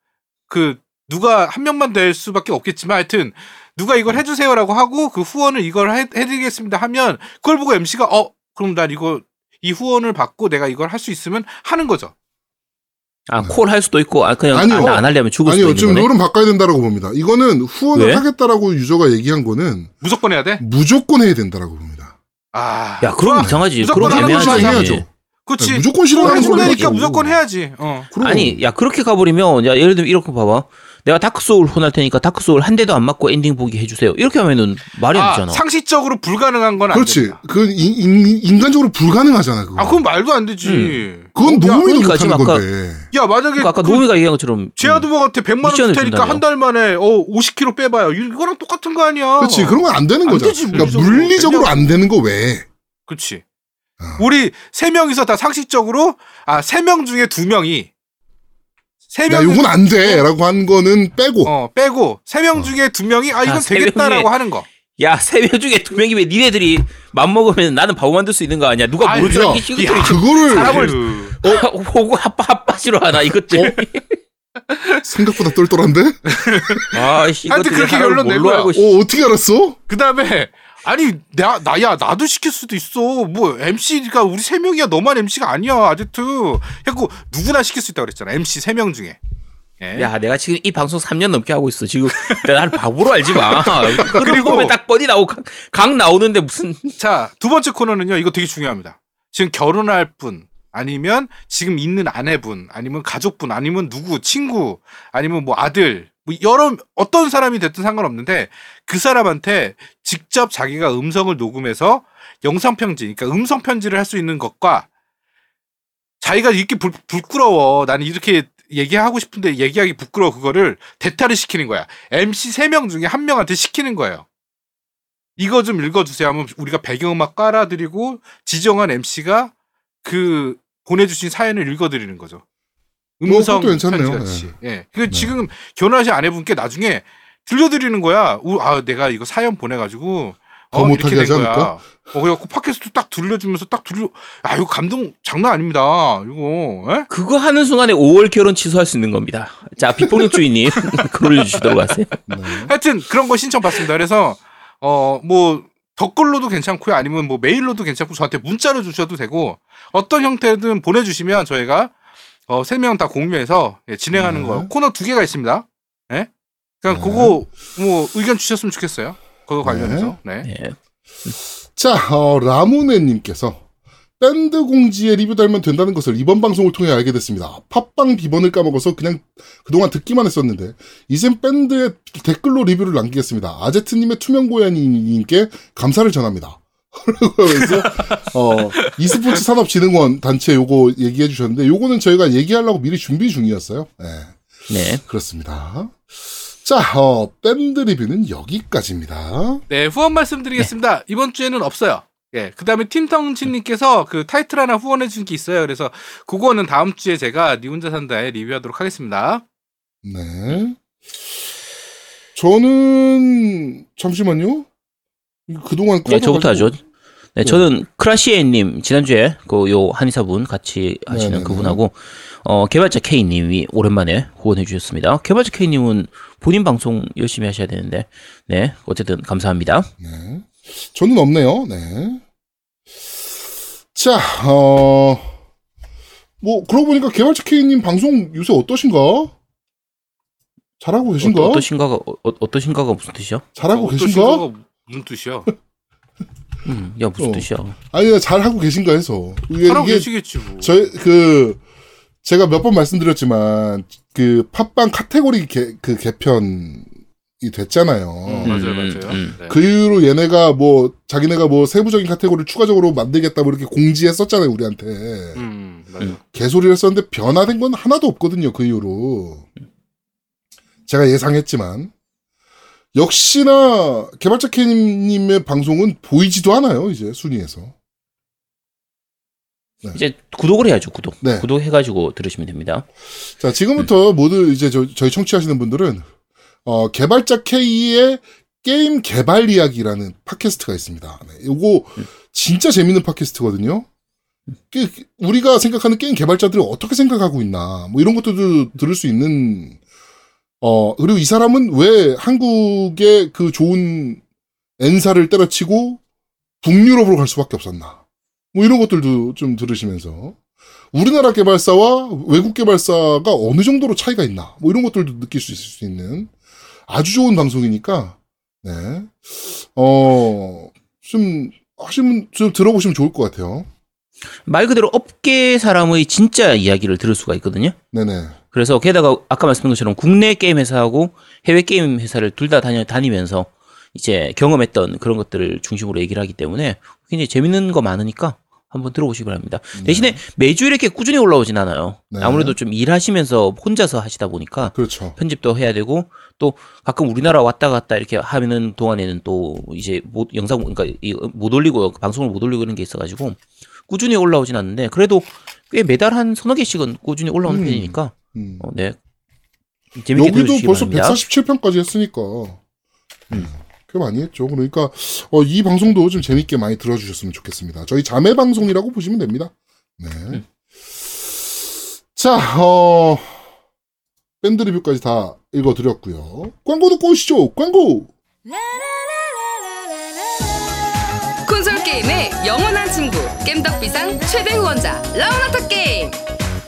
그 누가 한 명만 될 수밖에 없겠지만 하여튼 누가 이걸 해주세요라고 하고 그 후원을 이걸 해, 해드리겠습니다 하면 그걸 보고 MC가 어 그럼 난 이거 이 후원을 받고 내가 이걸 할 수 있으면 하는 거죠. 아, 콜 할 수도 있고, 아, 그냥 네. 아니요. 안, 안 하려면 죽을 아니요, 수도 지금 있는 거네. 룰은 바꿔야 된다라고 봅니다. 이거는 후원을 왜? 하겠다라고 유저가 얘기한 거는 무조건 해야 돼? 무조건 해야 된다라고 봅니다. 아. 야, 그럼 좋아. 이상하지. 그럼 애매하지. 해야죠. 그치. 네, 무조건 싫어하는 거고. 무조건 해야지. 어. 아니, 야, 그렇게 가버리면, 야, 예를 들면 이렇게 봐봐. 내가 Dark Souls 후원할 테니까 Dark Souls 한 대도 안 맞고 엔딩 보기 해주세요. 이렇게 하면은 말이 안 아, 되잖아. 상식적으로 불가능한 건안 그렇지. 그 인, 인, 간적으로 불가능하잖아. 그거. 아, 그건 말도 안 되지. 그건 야, 노무미도 그러니까 못하는 아까- 건데. 야, 만약에 그러니까 아까 그 노미가 얘기한 것처럼. 제아드버한테 100만 원 테니까. 한 달 만에 어 50kg 빼봐요. 이거랑 똑같은 거 아니야. 그렇지. 그런 건 안 되는 안 거잖아. 되지, 그러니까 물리적으로. 물리적으로 안 되는 거 왜? 그렇지. 아. 우리 세 명이서 다 상식적으로 아 세 명 중에 두 명이 세 야, 명. 요건 안 돼. 라고 한 거는 빼고. 어 빼고 세 명 중에 두 명이 아 이건 아, 세명 되겠다라고 하는 거. 야, 세 명 중에 두 명이면 니네들이 맘먹으면 나는 바보 만들 수 있는 거 아니야? 누가 아이, 모르지? 야, 이 시그널이 그거를 사람을- 그- 보고 핫바 핫바시로 하나 이것들. 생각보다 똘똘한데? 아, 씨, 하여튼 이것들 그렇게 결론 낸 뭘로 거야. 알고 씨. 어, 어떻게 알았어? 그다음에 아니 나 나야 나도 시킬 수도 있어. 뭐 MC가 우리 세 명이야. 너만 MC가 아니야. 아제트. 해고 누구나 시킬 수 있다고 그랬잖아. MC 세 명 중에. 예. 야, 내가 지금 이 방송 3년 넘게 하고 있어. 지금 나를 바보로 알지 마. 그리고- 딱 뻔히 나오고 강, 강 나오는데 무슨 자, 두 번째 코너는요. 이거 되게 중요합니다. 지금 결혼할 분 아니면 지금 있는 아내분 아니면 가족분 아니면 누구 친구 아니면 뭐 아들 뭐 여러 어떤 사람이 됐든 상관없는데 그 사람한테 직접 자기가 음성을 녹음해서 영상 편지 그러니까 음성 편지를 할 수 있는 것과 자기가 이렇게 불, 부끄러워. 나는 이렇게 얘기하고 싶은데 얘기하기 부끄러워. 그거를 대타를 시키는 거야. MC 세 명 중에 한 명한테 시키는 거예요. 이거 좀 읽어주세요. 하면 우리가 배경음악 깔아드리고 지정한 MC가 그 보내주신 사연을 읽어드리는 거죠. 뭐, 음성 그것도 괜찮네요. 편지같이. 예. 그 지금 결혼하신 아내분께 나중에 들려드리는 거야. 우- 아 내가 이거 사연 보내가지고 더 어, 못하게 하지 않을까? 거야. 어 그래갖고 팟캐스트 딱 들려주면서 딱 들려. 아 이거 감동 장난 아닙니다. 이거. 예? 그거 하는 순간에 5월 결혼 취소할 수 있는 겁니다. 자, 비폭력 주인님 글 올려주시도록 하세요. 네. 하여튼 그런 거 신청 받습니다. 그래서 어 뭐 댓글로도 괜찮고요. 아니면 뭐 메일로도 괜찮고 저한테 문자로 주셔도 되고 어떤 형태든 보내주시면 저희가 어, 세 명 다 공유해서 예, 진행하는 네. 거 코너 두 개가 있습니다. 예? 그러니까 네. 그거 뭐 의견 주셨으면 좋겠어요. 그거 관련해서. 네. 네. 자, 어, 라모네님께서 밴드 공지에 리뷰 달면 된다는 것을 이번 방송을 통해 알게 됐습니다. 팟빵 비번을 까먹어서 그냥 그동안 듣기만 했었는데 이젠 밴드에 댓글로 리뷰를 남기겠습니다. 아제트님의 투명 고양이님께 감사를 전합니다. 그래서 어 e스포츠 산업진흥원 단체 요거 얘기해 주셨는데 요거는 저희가 얘기하려고 미리 준비 중이었어요. 네. 네. 그렇습니다. 자, 어, 밴드 리뷰는 여기까지입니다. 네, 후원 말씀드리겠습니다. 이번 주에는 없어요. 예, 그 다음에 팀텅치님께서 그 타이틀 하나 후원해 준 게 있어요. 그래서 그거는 다음 주에 제가 니 혼자 산다에 리뷰하도록 하겠습니다. 네. 저는 잠시만요. 그동안 네, 저부터 하죠. 꺼져가지고- 네, 저는 크라시에님 지난주에 그 요 한의사분 같이 하시는 네네네. 그분하고 어 개발자 K님이 오랜만에 후원해 주셨습니다. 개발자 K님은 본인 방송 열심히 하셔야 되는데 네 어쨌든 감사합니다. 네. 저는 없네요. 네. 자, 어, 뭐, 그러고 보니까 개발자 K님 방송 요새 어떠신가? 잘하고 계신가? 어, 어떠신가가 어, 어떠신가가 무슨 뜻이야? 잘하고 어, 계신가? 어떠신가가 무슨 뜻이야? 음, 야 무슨 어. 뜻이야? 아니, 잘 하고 계신가 해서. 이게, 이게 계시겠지 뭐. 저희, 그, 제가 몇 번 말씀드렸지만, 그, 팟빵 카테고리 개, 그 개편이 됐잖아요. 음, 맞아요, 맞아요. 음. 네. 그 이후로 얘네가 뭐, 자기네가 뭐 세부적인 카테고리를 추가적으로 만들겠다 뭐 이렇게 공지했었잖아요, 우리한테. 음, 맞아요. 개소리를 썼는데 변화된 건 하나도 없거든요, 그 이후로. 제가 예상했지만. 역시나, 개발자 K님의 방송은 보이지도 않아요, 이제, 순위에서. 이제 구독을 해야죠 구독. 네. 구독해가지고 들으시면 됩니다. 자, 지금부터 모두 이제 저, 저희 청취하시는 분들은, 어, 개발자 K의 게임 개발 이야기라는 팟캐스트가 있습니다. 네, 요거 진짜 재밌는 팟캐스트거든요. 그, 우리가 생각하는 게임 개발자들이 어떻게 생각하고 있나, 뭐 이런 것들도 들을 수 있는 어, 그리고 이 사람은 왜 한국의 그 좋은 엔사를 때려치고 북유럽으로 갈 수밖에 없었나. 뭐 이런 것들도 좀 들으시면서 우리나라 개발사와 외국 개발사가 어느 정도로 차이가 있나. 뭐 이런 것들도 느낄 수 있을 수 있는 아주 좋은 방송이니까, 네. 어, 좀, 하시면, 좀 들어보시면 좋을 것 같아요. 말 그대로 업계 사람의 진짜 이야기를 들을 수가 있거든요. 네네. 그래서 게다가 아까 말씀드린 것처럼 국내 게임 회사하고 해외 게임 회사를 둘 다 다녀 다니면서 이제 경험했던 그런 것들을 중심으로 얘기를 하기 때문에 굉장히 재밌는 거 많으니까 한번 들어보시기 바랍니다. 대신에 매주 이렇게 꾸준히 올라오진 않아요. 네. 아무래도 좀 일하시면서 혼자서 하시다 보니까 그렇죠. 편집도 해야 되고 또 가끔 우리나라 왔다 갔다 이렇게 하는 동안에는 또 이제 못 영상 그러니까 이- 못 올리고 방송을 못 올리고 이런 게 있어가지고 꾸준히 올라오진 않는데 그래도 꽤 매달 한 서너 개씩은 꾸준히 올라오는 음. 편이니까 음. 어, 네 재밌게 여기도 벌써 바랍니다. 147편까지 했으니까. 음. 꽤 많이 했죠. 그러니까, 어, 이 방송도 좀 재밌게 많이 들어주셨으면 좋겠습니다. 저희 자매 방송이라고 보시면 됩니다. 네. 음. 자, 어, 밴드 리뷰까지 다 읽어드렸고요. 광고 듣고 오시죠. 광고! 콘솔 게임의 영원한 친구 겜덕비상 최대 후원자 라운하터 게임